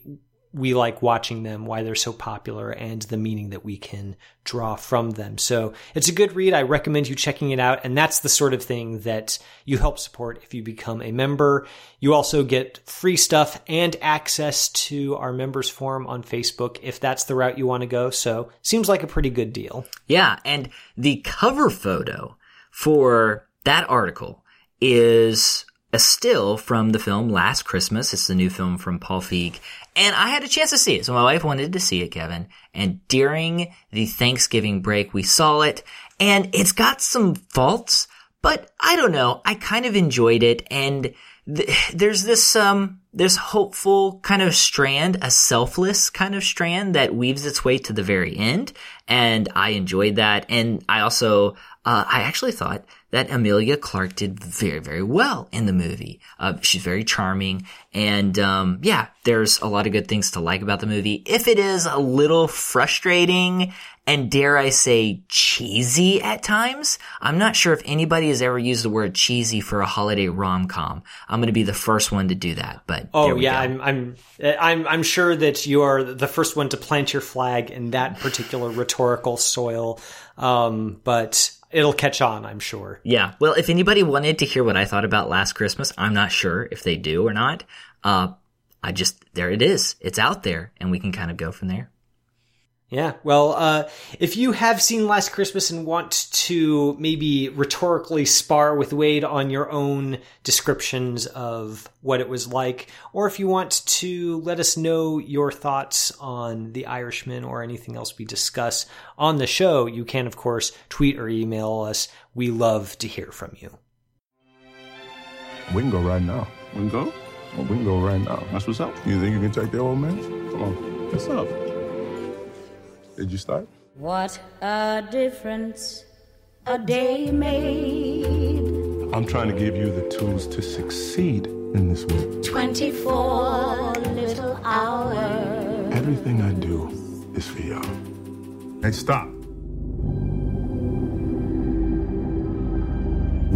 we like watching them, why they're so popular, and the meaning that we can draw from them. So it's a good read. I recommend you checking it out. And that's the sort of thing that you help support if you become a member. You also get free stuff and access to our members forum on Facebook if that's the route you want to go. So seems like a pretty good deal. Yeah, and the cover photo for that article is a still from the film Last Christmas. It's the new film from Paul Feig. And I had a chance to see it. So my wife wanted to see it, Kevin. And during the Thanksgiving break, we saw it. And it's got some faults, but I don't know. I kind of enjoyed it. And th- there's this, um, this hopeful kind of strand, a selfless kind of strand that weaves its way to the very end. And I enjoyed that. And I also, uh, I actually thought that Emilia Clarke did very, very well in the movie. Uh, she's very charming. And, um, yeah, there's a lot of good things to like about the movie. If it is a little frustrating and dare I say cheesy at times, I'm not sure if anybody has ever used the word cheesy for a holiday rom-com. I'm going to be the first one to do that, but Oh yeah, go. I'm, I'm, I'm, I'm sure that you are the first one to plant your flag in that particular rhetorical soil. Um, but it'll catch on, I'm sure. Yeah. Well, if anybody wanted to hear what I thought about Last Christmas, I'm not sure if they do or not. Uh, I just, there it is. It's out there and we can kind of go from there. Yeah. Well, uh, if you have seen Last Christmas and want to maybe rhetorically spar with Wade on your own descriptions of what it was like, or if you want to let us know your thoughts on The Irishman or anything else we discuss on the show, you can, of course, tweet or email us. We love to hear from you. We can go right now. We can go? Well, we can go right now. That's what's up. You think you can take the old man? Come on. What's up? Did you start? What a difference a day made. I'm trying to give you the tools to succeed in this world. 24 little hours. Everything I do is for y'all. Hey, stop.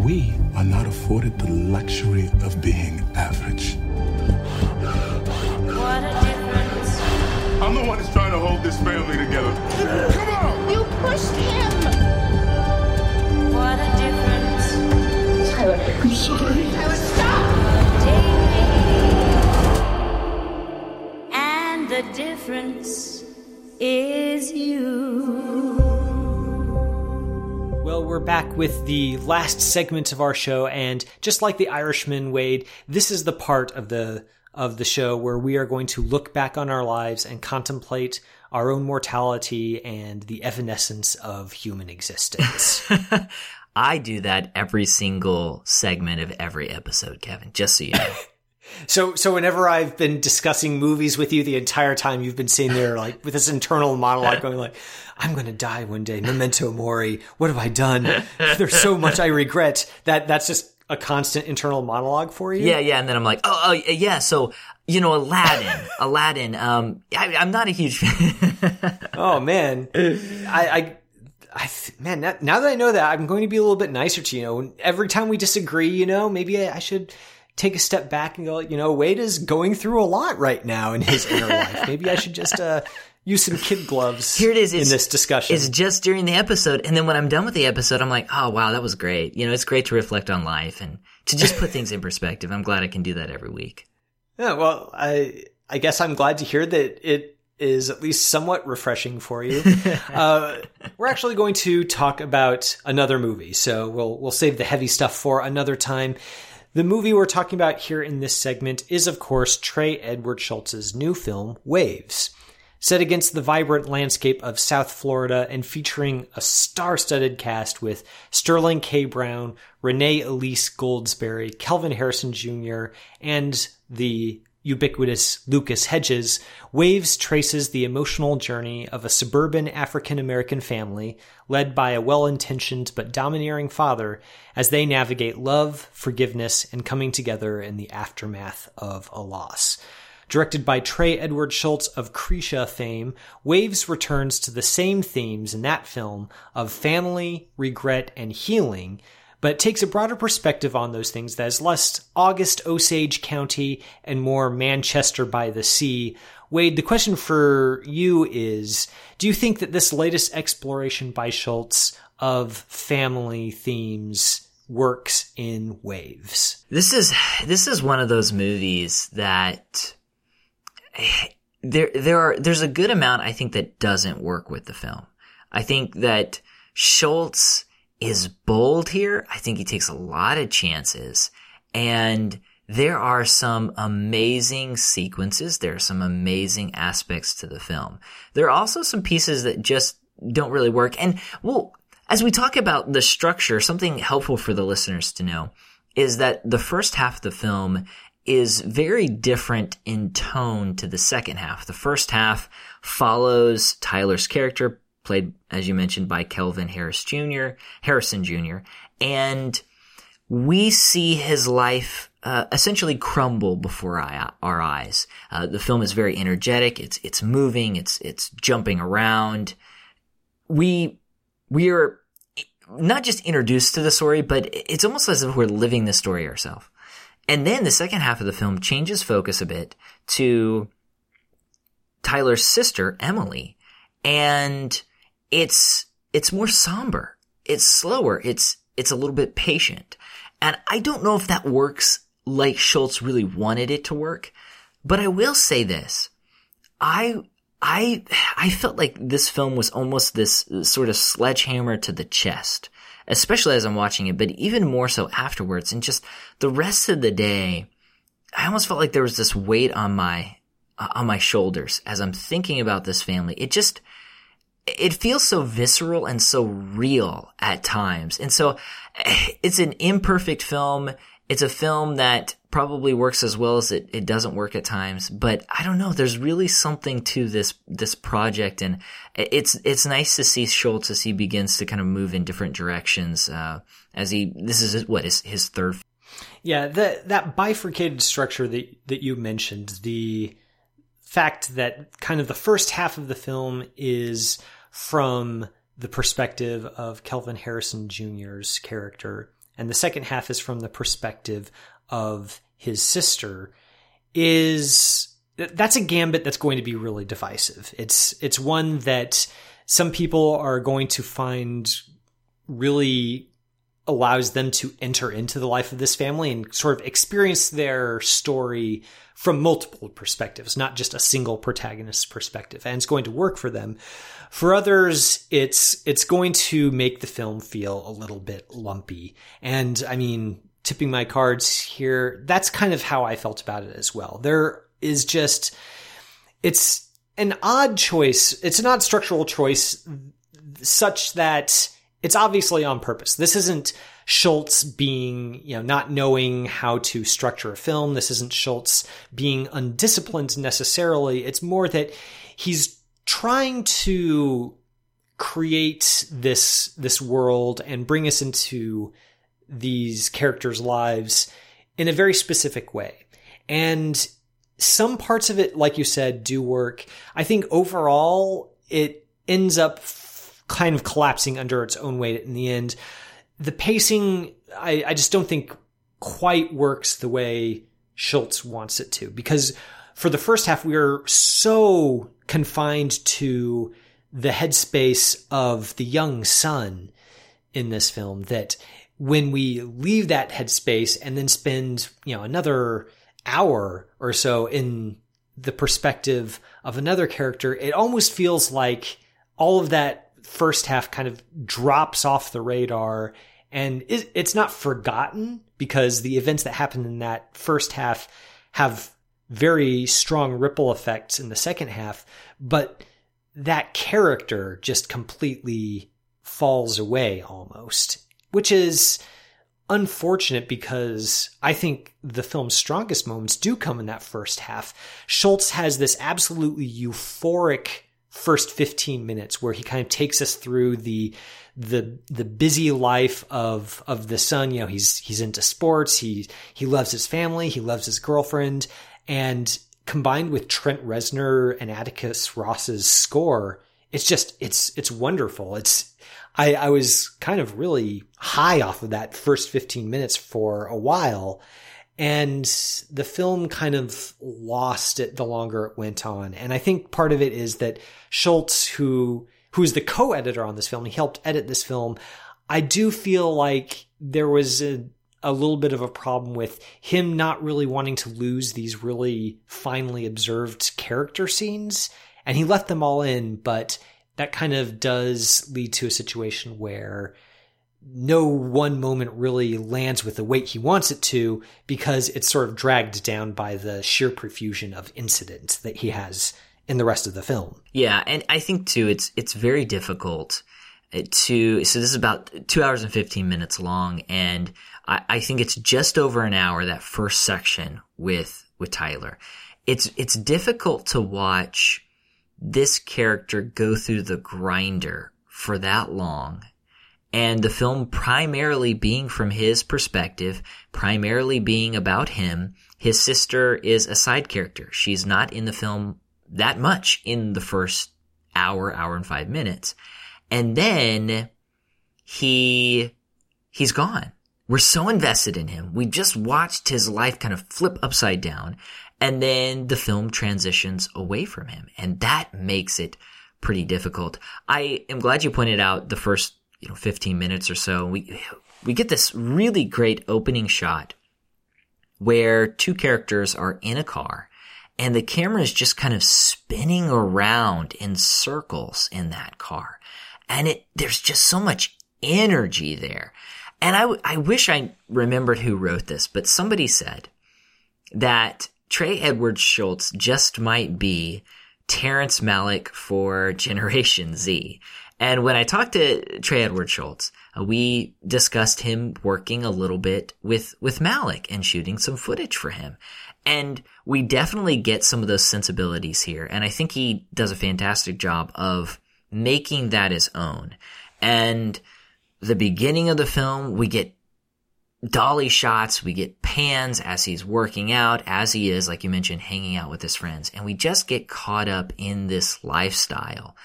We are not afforded the luxury of being average. What a difference. I'm the one that's trying to hold this family together. Come on! You pushed him. What a difference. Tyler, I'm sorry. Tyler, stop. And the difference is you. Well, we're back with the last segment of our show, and just like the Irishman, Wade, this is the part of the of the show where we are going to look back on our lives and contemplate our own mortality and the evanescence of human existence. I do that every single segment of every episode, Kevin, just so you know. so, so whenever I've been discussing movies with you, the entire time you've been sitting there like with this internal monologue going like, "I'm going to die one day, memento mori. What have I done? There's so much I regret." That that's just a constant internal monologue for you. yeah, yeah. And then I'm like, oh, oh yeah. So, you know, Aladdin, Aladdin. Um, I, I'm not a huge fan. Oh man, I, I, I man, now, now that I know that, I'm going to be a little bit nicer to you. Know, every time we disagree, you know, maybe I, I should take a step back and go, you know, Wade is going through a lot right now in his inner life. Maybe I should just uh, use some kid gloves. Here it is. in It's, this discussion. It's just during the episode, and then when I'm done with the episode, I'm like, oh wow, that was great. You know, it's great to reflect on life and to just put things in perspective. I'm glad I can do that every week. Yeah, well, I I guess I'm glad to hear that it is at least somewhat refreshing for you. uh, we're actually going to talk about another movie, so we'll we'll save the heavy stuff for another time. The movie we're talking about here in this segment is, of course, Trey Edward Shults's new film, Waves. Set against the vibrant landscape of South Florida and featuring a star studded cast with Sterling K. Brown, Renee Elise Goldsberry, Kelvin Harrison Jr., and the ubiquitous Lucas Hedges, Waves traces the emotional journey of a suburban African American family led by a well intentioned but domineering father as they navigate love, forgiveness, and coming together in the aftermath of a loss. Directed by Trey Edward Shults of Krisha fame, Waves returns to the same themes in that film of family, regret, and healing, but takes a broader perspective on those things that is less August Osage County and more Manchester by the Sea. Wade, the question for you is Do you think that this latest exploration by Shults of family themes works in waves? This is this is one of those movies that there there are there's a good amount I think that doesn't work with the film. I think that Shults is bold here. I think he takes a lot of chances and there are some amazing sequences. There are some amazing aspects to the film. There are also some pieces that just don't really work. And well, as we talk about the structure, something helpful for the listeners to know is that the first half of the film is very different in tone to the second half. The first half follows Tyler's character, played, as you mentioned, by Kelvin Harris Jr., Harrison Jr., and we see his life uh, essentially crumble before our, eyes. Uh, the film is very energetic. It's it's moving. It's it's jumping around. We we are not just introduced to the story, but it's almost as if we're living the story ourselves. And then the second half of the film changes focus a bit to Tyler's sister, Emily. And it's, it's more somber. It's slower. It's, it's a little bit patient. And I don't know if that works like Shults really wanted it to work, but I will say this. I, I I felt like this film was almost this sort of sledgehammer to the chest, especially as I'm watching it, but even more so afterwards. And just the rest of the day, I almost felt like there was this weight on my uh, on my shoulders as I'm thinking about this family. It just it feels so visceral and so real at times. And so it's an imperfect film. It's a film that probably works as well as it, it doesn't work at times, but I don't know. There's really something to this, this project. And it's, it's nice to see Shults as he begins to kind of move in different directions, uh, as he, this is his, what is his third. Yeah. That, that bifurcated structure that, that you mentioned, the fact that kind of the first half of the film is from the perspective of Kelvin Harrison Jr.'s character, and the second half is from the perspective of his sister, is that's a gambit that's going to be really divisive. It's it's one that some people are going to find really allows them to enter into the life of this family and sort of experience their story from multiple perspectives, not just a single protagonist's perspective. And it's going to work for them. For others, it's, it's going to make the film feel a little bit lumpy. And I mean, tipping my cards here, that's kind of how I felt about it as well. There is just, it's an odd choice. It's an odd structural choice such that it's obviously on purpose. This isn't Shults being, you know, not knowing how to structure a film. This isn't Shults being undisciplined necessarily. It's more that he's trying to create this this world and bring us into these characters' lives in a very specific way. And some parts of it, like you said, do work. I think overall it ends up kind of collapsing under its own weight in the end. The pacing, I, I just don't think quite works the way Shults wants it to because for the first half, we are so confined to the headspace of the young son in this film that when we leave that headspace and then spend, you know, another hour or so in the perspective of another character, it almost feels like all of that first half kind of drops off the radar. And it's not forgotten because the events that happen in that first half have very strong ripple effects in the second half, but that character just completely falls away almost, which is unfortunate because I think the film's strongest moments do come in that first half. Shults has this absolutely euphoric first 15 minutes where he kind of takes us through the the the busy life of of the son. You know he's he's into sports. He he loves his family. He loves his girlfriend and combined with Trent Reznor and Atticus Ross's score it's just it's it's wonderful it's I, I was kind of really high off of that first 15 minutes for a while and the film kind of lost it the longer it went on. And I think part of it is that Shults, who who's the co-editor on this film, he helped edit this film. I do feel like there was a, a little bit of a problem with him not really wanting to lose these really finely observed character scenes. And he left them all in, but that kind of does lead to a situation where no one moment really lands with the weight he wants it to because it's sort of dragged down by the sheer profusion of incident that he has in the rest of the film. Yeah, and I think too it's it's very difficult to so this is about two hours and fifteen minutes long, and I, I think it's just over an hour that first section with with Tyler. It's it's difficult to watch this character go through the grinder for that long and the film primarily being from his perspective, primarily being about him. His sister is a side character. She's not in the film that much in the first hour, hour and five minutes. And then he, he's gone. We're so invested in him. We just watched his life kind of flip upside down. And then the film transitions away from him. And that makes it pretty difficult. I am glad you pointed out the first you know 15 minutes or so we we get this really great opening shot where two characters are in a car and the camera is just kind of spinning around in circles in that car. And it, there's just so much energy there. And I, I wish I remembered who wrote this, but somebody said that Trey Edward Shults just might be Terrence Malick for Generation Z. And when I talked to Trey Edward Shults, uh, we discussed him working a little bit with, with Malick and shooting some footage for him. And we definitely get some of those sensibilities here. And I think he does a fantastic job of making that his own. And the beginning of the film, we get dolly shots, we get pans as he's working out, as he is, like you mentioned, hanging out with his friends. And we just get caught up in this lifestyle.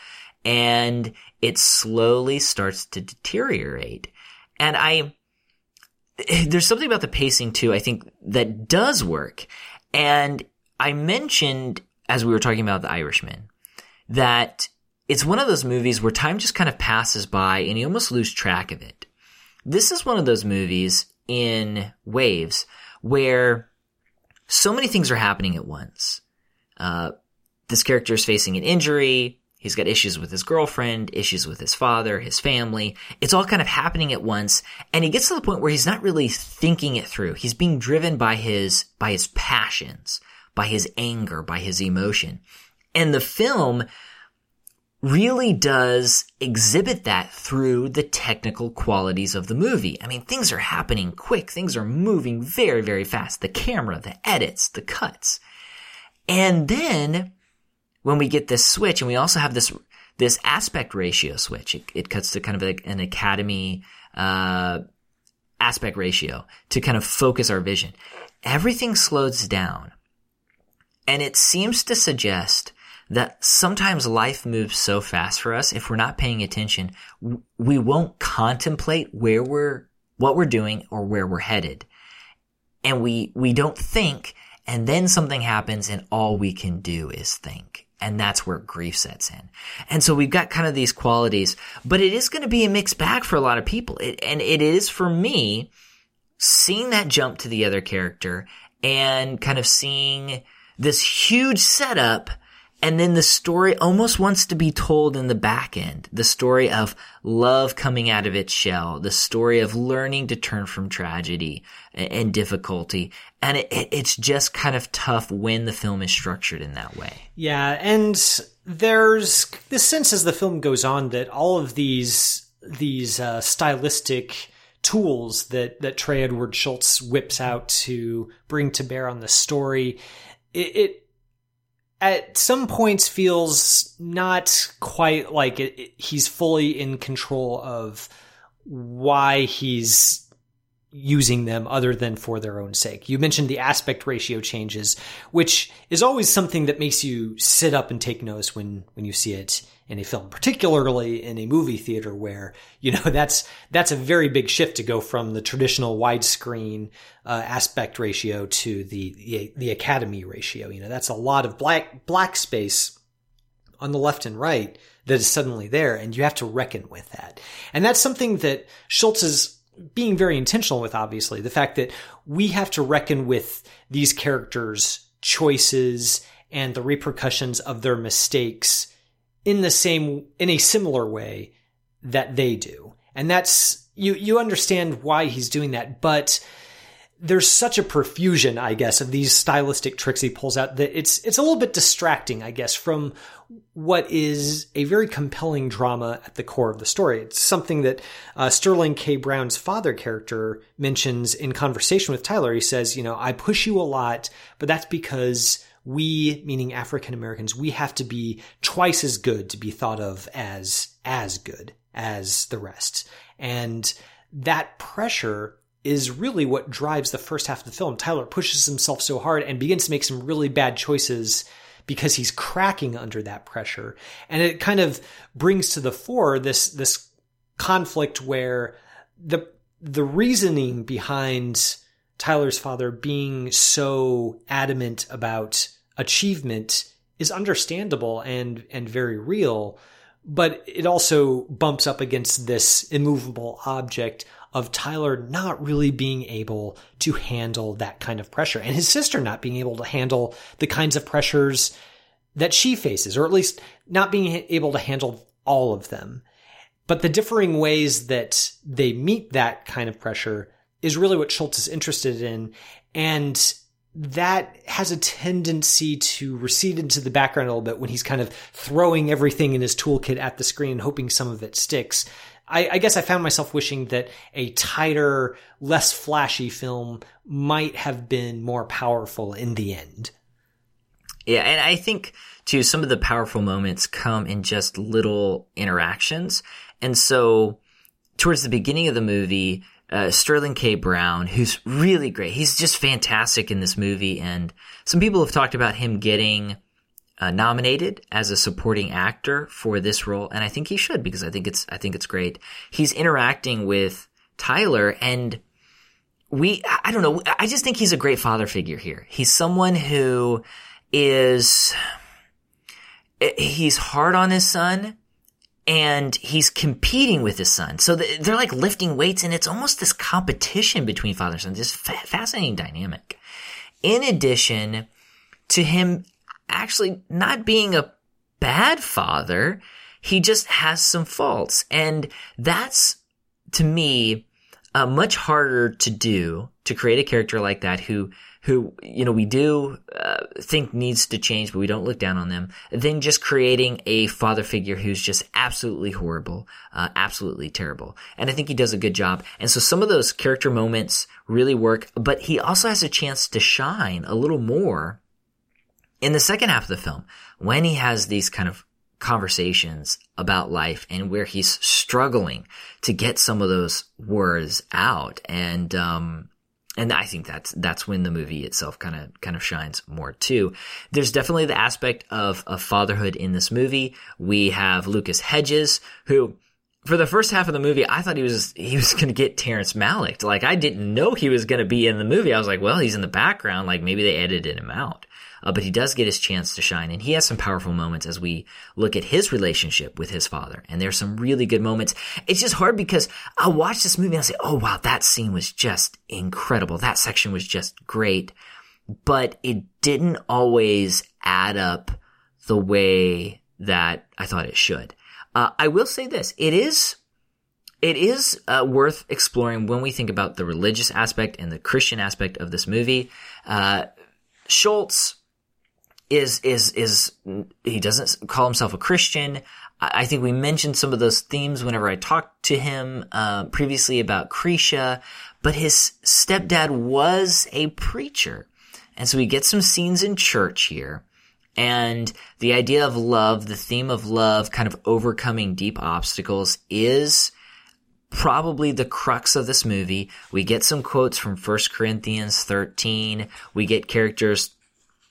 And it slowly starts to deteriorate. And I, there's something about the pacing too, I think that does work. And I mentioned as we were talking about The Irishman that it's one of those movies where time just kind of passes by and you almost lose track of it. This is one of those movies in waves where so many things are happening at once. Uh, this character is facing an injury. He's got issues with his girlfriend, issues with his father, his family. It's all kind of happening at once. And he gets to the point where he's not really thinking it through. He's being driven by his, by his passions, by his anger, by his emotion. And the film really does exhibit that through the technical qualities of the movie. I mean, things are happening quick. Things are moving very, very fast. The camera, the edits, the cuts. And then when we get this switch and we also have this, this aspect ratio switch, it, it cuts to kind of like an academy, uh, aspect ratio to kind of focus our vision. Everything slows down. And it seems to suggest that sometimes life moves so fast for us. If we're not paying attention, we won't contemplate where we're, what we're doing or where we're headed. And we, we don't think and then something happens and all we can do is think. And that's where grief sets in. And so we've got kind of these qualities, but it is going to be a mixed bag for a lot of people. It, and it is for me seeing that jump to the other character and kind of seeing this huge setup and then the story almost wants to be told in the back end. The story of love coming out of its shell. The story of learning to turn from tragedy and difficulty. And it, it's just kind of tough when the film is structured in that way. Yeah. And there's this sense as the film goes on that all of these, these, uh, stylistic, tools that that Trey Edward Shults whips out to bring to bear on the story. It, it at some points feels not quite like it, it, he's fully in control of why he's using them other than for their own sake. You mentioned the aspect ratio changes, which is always something that makes you sit up and take notice when when you see it in a film, particularly in a movie theater where, you know, that's, that's a very big shift to go from the traditional widescreen uh, aspect ratio to the, the, the Academy ratio. You know, that's a lot of black, black space on the left and right that is suddenly there and you have to reckon with that. And that's something that Shults is being very intentional with, obviously. The fact that we have to reckon with these characters' choices and the repercussions of their mistakes in the same, in a similar way that they do. And that's, you, you understand why he's doing that, but there's such a profusion, I guess, of these stylistic tricks he pulls out that it's, it's a little bit distracting, I guess, from what is a very compelling drama at the core of the story. It's something that uh, Sterling K. Brown's father character mentions in conversation with Tyler. He says, you know, I push you a lot, but that's because we, meaning African Americans, we have to be twice as good to be thought of as, as good as the rest. And that pressure is really what drives the first half of the film. Tyler pushes himself so hard and begins to make some really bad choices because he's cracking under that pressure. And it kind of brings to the fore this, this conflict where the, the reasoning behind Tyler's father being so adamant about achievement is understandable and and very real but it also bumps up against this immovable object of Tyler not really being able to handle that kind of pressure and his sister not being able to handle the kinds of pressures that she faces, or at least not being able to handle all of them. But the differing ways that they meet that kind of pressure is really what Shults is interested in. And that has a tendency to recede into the background a little bit when he's kind of throwing everything in his toolkit at the screen, hoping some of it sticks. I, I, guess I found myself wishing that a tighter, less flashy film might have been more powerful in the end. Yeah, and I think too some of the powerful moments come in just little interactions. And so towards the beginning of the movie, uh, Sterling K. Brown, who's really great. He's just fantastic in this movie. And some people have talked about him getting uh, nominated as a supporting actor for this role. And I think he should because I think it's, I think it's great. He's interacting with Tyler and we, I don't know. I just think he's a great father figure here. He's someone who is, he's hard on his son and he's competing with his son. So they're like lifting weights and it's almost this competition between father and son. This fascinating dynamic. In addition to him actually not being a bad father, he just has some faults. And that's to me, uh, much harder to do to create a character like that who who you know we do uh, think needs to change, but we don't look down on them. Than just creating a father figure who's just absolutely horrible, uh, absolutely terrible. And I think he does a good job. And so some of those character moments really work, but he also has a chance to shine a little more in the second half of the film when he has these kind of conversations about life and where he's struggling to get some of those words out and um, and I think that's that's when the movie itself kind of kind of shines more too. There's definitely the aspect of of fatherhood in this movie. We have Lucas Hedges who for the first half of the movie, I thought he was he was going to get Terrence Malick. Like I didn't know he was going to be in the movie. I was like, well, he's in the background. Like maybe they edited him out uh, but he does get his chance to shine, and he has some powerful moments as we look at his relationship with his father. And there's some really good moments. It's just hard because I'll watch this movie and I'll say, "Oh wow, that scene was just incredible. That section was just great," but it didn't always add up the way that I thought it should. Uh, I will say this: it is it is uh, worth exploring when we think about the religious aspect and the Christian aspect of this movie. Uh, Shults is is is he doesn't call himself a Christian. I think we mentioned some of those themes whenever I talked to him uh, previously about Krisha, but his stepdad was a preacher, and so we get some scenes in church here. And the idea of love, the theme of love, kind of overcoming deep obstacles is probably the crux of this movie. We get some quotes from 1 Corinthians 13. We get characters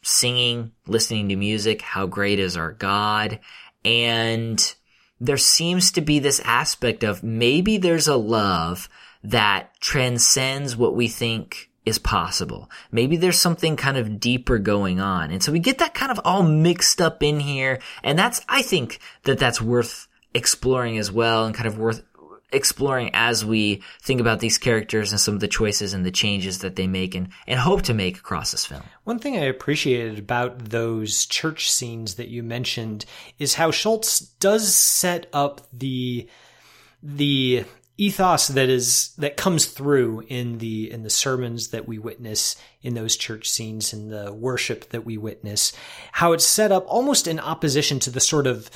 singing, listening to music, how great is our God. And there seems to be this aspect of maybe there's a love that transcends what we think is possible. Maybe there's something kind of deeper going on. And so we get that kind of all mixed up in here. And that's, I think that that's worth exploring as well and kind of worth exploring as we think about these characters and some of the choices and the changes that they make and, and hope to make across this film. One thing I appreciated about those church scenes that you mentioned is how Shults does set up the the ethos that is that comes through in the in the sermons that we witness in those church scenes in the worship that we witness how it's set up almost in opposition to the sort of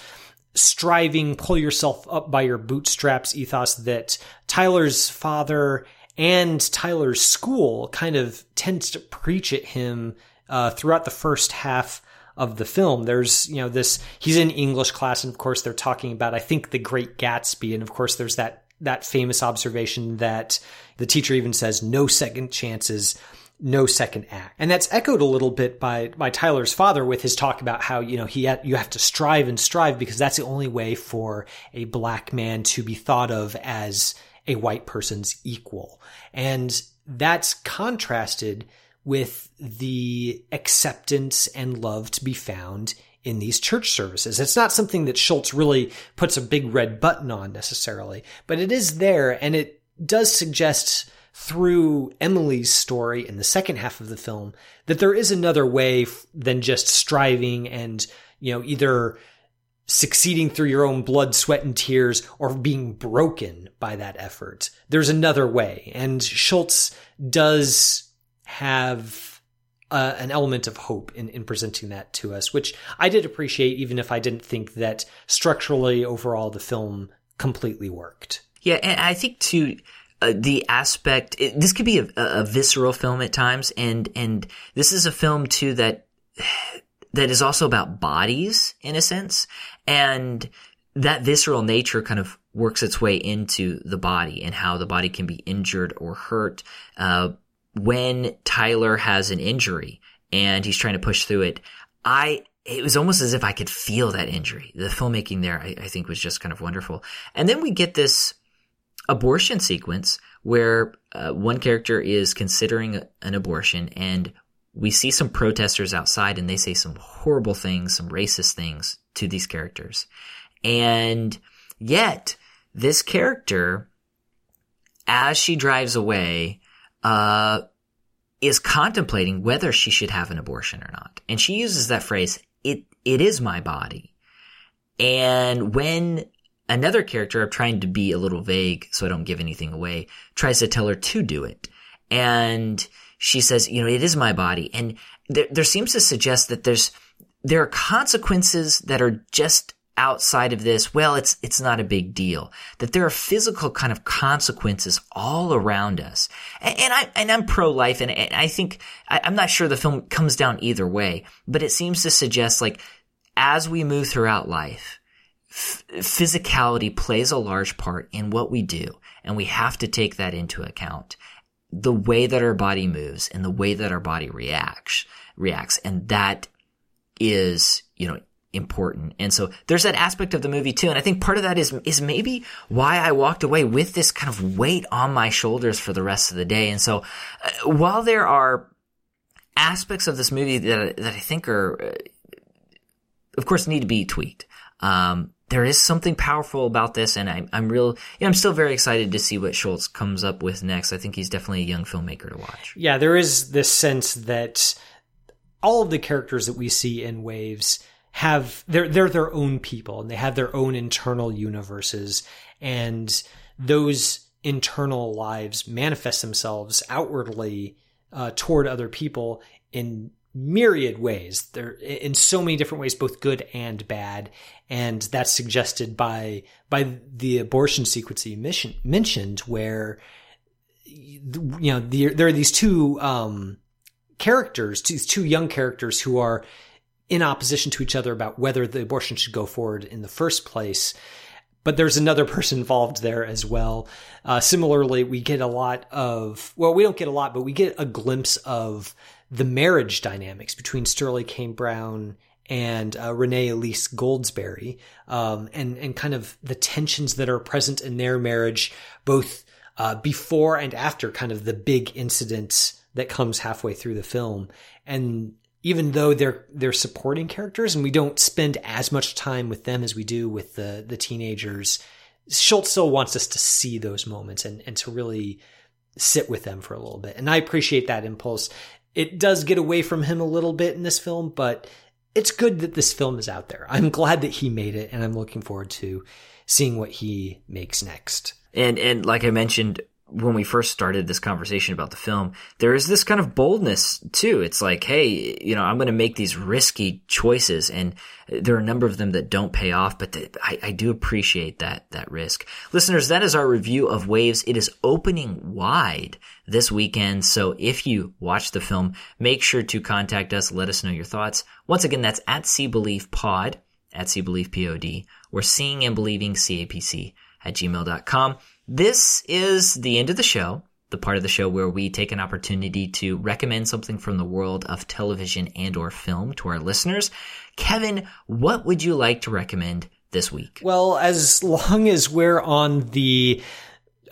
striving, pull yourself up by your bootstraps ethos that Tyler's father and Tyler's school kind of tends to preach at him uh, throughout the first half of the film. There's, you know, this, he's in English class, and of course they're talking about, I think, the Great Gatsby. And of course there's that, that famous observation that the teacher even says, no second chances no second act. And that's echoed a little bit by, by Tyler's father with his talk about how, you know, he had, you have to strive and strive because that's the only way for a black man to be thought of as a white person's equal. And that's contrasted with the acceptance and love to be found in these church services. It's not something that Shults really puts a big red button on necessarily, but it is there and it does suggest through Emily's story in the second half of the film that there is another way than just striving and, you know, either succeeding through your own blood, sweat, and tears or being broken by that effort. There's another way. And Shults does have uh, an element of hope in, in presenting that to us, which I did appreciate, even if I didn't think that structurally overall the film completely worked. Yeah, and I think too, uh, the aspect it, this could be a, a visceral film at times, and and this is a film too that that is also about bodies in a sense, and that visceral nature kind of works its way into the body and how the body can be injured or hurt. Uh, when Tyler has an injury and he's trying to push through it, I it was almost as if I could feel that injury. The filmmaking there, I, I think, was just kind of wonderful. And then we get this abortion sequence where uh, one character is considering an abortion and we see some protesters outside and they say some horrible things, some racist things to these characters. And yet this character, as she drives away, uh, is contemplating whether she should have an abortion or not. And she uses that phrase, it, it is my body. And when another character, I'm trying to be a little vague so I don't give anything away, tries to tell her to do it. And she says, you know, it is my body. And there, there seems to suggest that there's, there are consequences that are just outside of this. Well, it's, it's not a big deal. That there are physical kind of consequences all around us. And, and I, and I'm pro-life and, and I think, I, I'm not sure the film comes down either way, but it seems to suggest like, as we move throughout life, physicality plays a large part in what we do. And we have to take that into account the way that our body moves and the way that our body reacts reacts and that is you know important and so there's that aspect of the movie too and i think part of that is is maybe why i walked away with this kind of weight on my shoulders for the rest of the day and so uh, while there are aspects of this movie that that i think are uh, of course need to be tweaked um, there is something powerful about this, and I'm, I'm real. I'm still very excited to see what Shults comes up with next. I think he's definitely a young filmmaker to watch. Yeah, there is this sense that all of the characters that we see in Waves have they're they're their own people, and they have their own internal universes, and those internal lives manifest themselves outwardly uh, toward other people in myriad ways. They're in so many different ways, both good and bad. And that's suggested by, by the abortion sequence you mentioned where, you know, the, there are these two, um, characters, these two young characters who are in opposition to each other about whether the abortion should go forward in the first place. But there's another person involved there as well. Uh, similarly, we get a lot of, well, we don't get a lot, but we get a glimpse of the marriage dynamics between Sterling K. Brown and uh, Renee Elise Goldsberry, um, and and kind of the tensions that are present in their marriage, both uh, before and after kind of the big incident that comes halfway through the film. And even though they're they're supporting characters, and we don't spend as much time with them as we do with the the teenagers, Shults still wants us to see those moments and and to really sit with them for a little bit. And I appreciate that impulse. It does get away from him a little bit in this film, but it's good that this film is out there. I'm glad that he made it, and I'm looking forward to seeing what he makes next. And and like I mentioned when we first started this conversation about the film, there is this kind of boldness too. It's like, hey, you know, I'm going to make these risky choices, and there are a number of them that don't pay off, but the, I, I do appreciate that that risk. Listeners, that is our review of Waves. It is opening wide this weekend, so if you watch the film, make sure to contact us. Let us know your thoughts. Once again, that's at See Believe Pod at See Believe Pod or Seeing and Believing CAPC at gmail.com. This is the end of the show, the part of the show where we take an opportunity to recommend something from the world of television and or film to our listeners. Kevin, what would you like to recommend this week? Well, as long as we're on the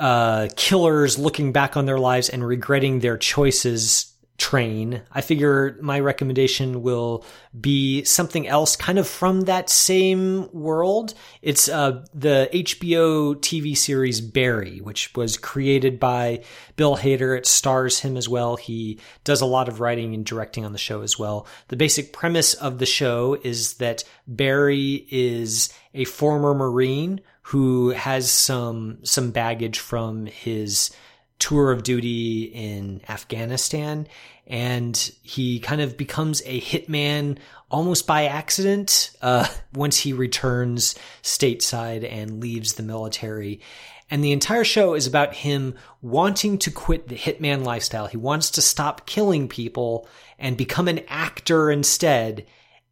uh, killers looking back on their lives and regretting their choices train, I figure my recommendation will be something else kind of from that same world. It's uh, the HBO TV series Barry, which was created by Bill Hader. It stars him as well. He does a lot of writing and directing on the show as well. The basic premise of the show is that Barry is a former Marine who has some some baggage from his tour of duty in Afghanistan and he kind of becomes a hitman almost by accident uh, once he returns stateside and leaves the military. And the entire show is about him wanting to quit the hitman lifestyle. He wants to stop killing people and become an actor instead.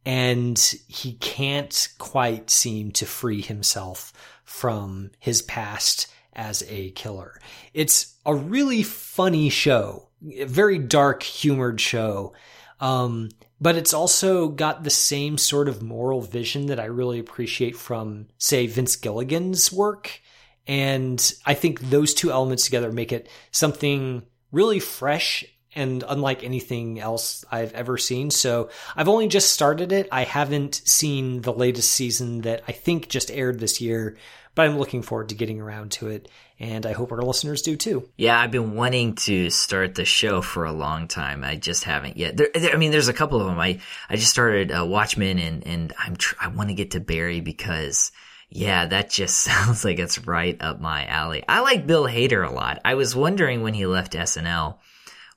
And he can't quite seem to free himself from his past as a killer. It's a really funny show, a very dark, humored show. Um, but it's also got the same sort of moral vision that I really appreciate from, say, Vince Gilligan's work. And I think those two elements together make it something really fresh and unlike anything else I've ever seen. So I've only just started it. I haven't seen the latest season that I think just aired this year, but I'm looking forward to getting around to it. And I hope our listeners do too. Yeah, I've been wanting to start the show for a long time. I just haven't yet. There, there, I mean, there's a couple of them. I, I just started uh, Watchmen and, and I'm, tr- I want to get to Barry because yeah, that just sounds like it's right up my alley. I like Bill Hader a lot. I was wondering when he left SNL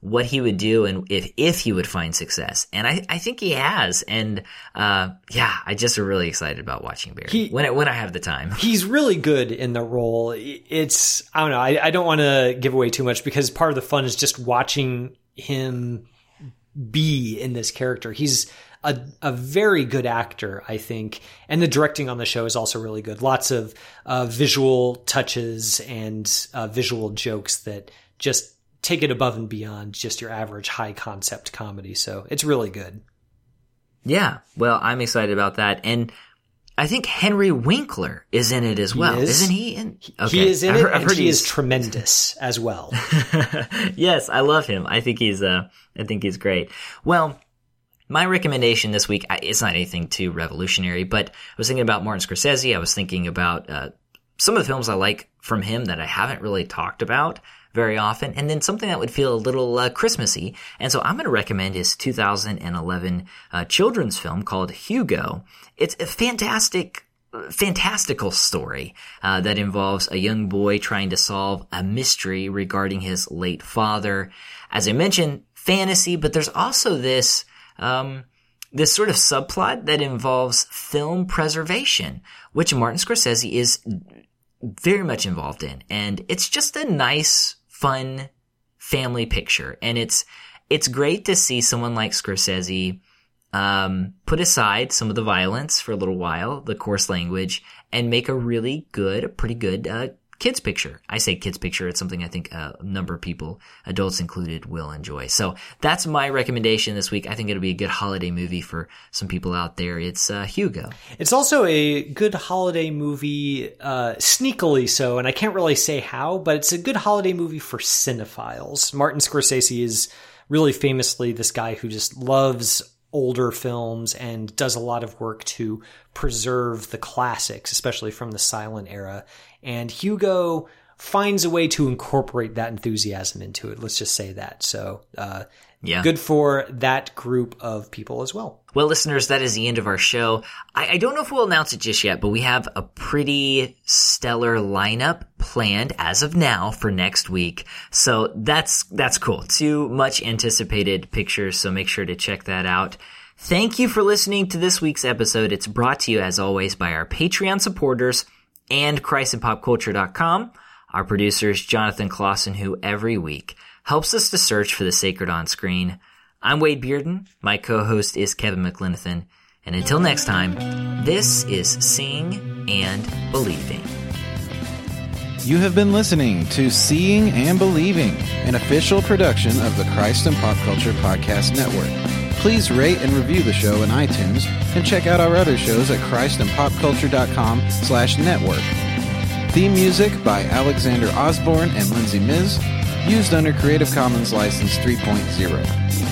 what he would do and if if he would find success. And I, I think he has. And uh, yeah, I just are really excited about watching Barry He- when I, when I have the time. He's really good in the role. It's, I don't know, I, I don't want to give away too much because part of the fun is just watching him be in this character. He's a, a very good actor, I think. And the directing on the show is also really good. Lots of uh, visual touches and uh, visual jokes that just take it above and beyond just your average high concept comedy. So it's really good. Yeah, well, I'm excited about that. And I think Henry Winkler is in it as well. is. Isn't he in? He is in I've it, I've and he is tremendous as well. yes, I love him. I think he's uh I think he's great. Well, my recommendation this week it's not anything too revolutionary, but I was thinking about Martin Scorsese. I was thinking about uh, some of the films I like from him that I haven't really talked about very often, and then something that would feel a little uh, Christmassy. And so I'm going to recommend his 2011 uh, children's film called Hugo. It's a fantastic fantastical story uh, that involves a young boy trying to solve a mystery regarding his late father. As I mentioned, fantasy, but there's also this um, this sort of subplot that involves film preservation, which Martin Scorsese is very much involved in, and it's just a nice, fun family picture, and it's it's great to see someone like Scorsese um, put aside some of the violence for a little while, the coarse language, and make a really good, a pretty good uh, kids picture. I say kids picture; it's something I think a number of people, adults included, will enjoy. So that's my recommendation this week. I think it'll be a good holiday movie for some people out there. It's uh, Hugo. It's also a good holiday movie, uh, sneakily so, and I can't really say how, but it's a good holiday movie for cinephiles. Martin Scorsese is really famously this guy who just loves older films and does a lot of work to preserve the classics, especially from the silent era. And Hugo finds a way to incorporate that enthusiasm into it. Let's just say that. So, uh, Yeah. good for that group of people as well. Well, listeners, that is the end of our show. I, I don't know if we'll announce it just yet, but we have a pretty stellar lineup planned as of now for next week. So that's, that's cool. Two much anticipated pictures. So make sure to check that out. Thank you for listening to this week's episode. It's brought to you as always by our Patreon supporters and ChristandPopCulture.com. Our producers, Jonathan Clausen, who every week helps us to search for the sacred on screen. I'm Wade Bearden. My co-host is Kevin McLenithan. And until next time, this is Seeing and Believing. You have been listening to Seeing and Believing, an official production of the Christ and Pop Culture Podcast Network. Please rate and review the show in iTunes and check out our other shows at christandpopculture.com slash network. Theme music by Alexander Osborne and Lindsay Miz, used under Creative Commons License 3.0.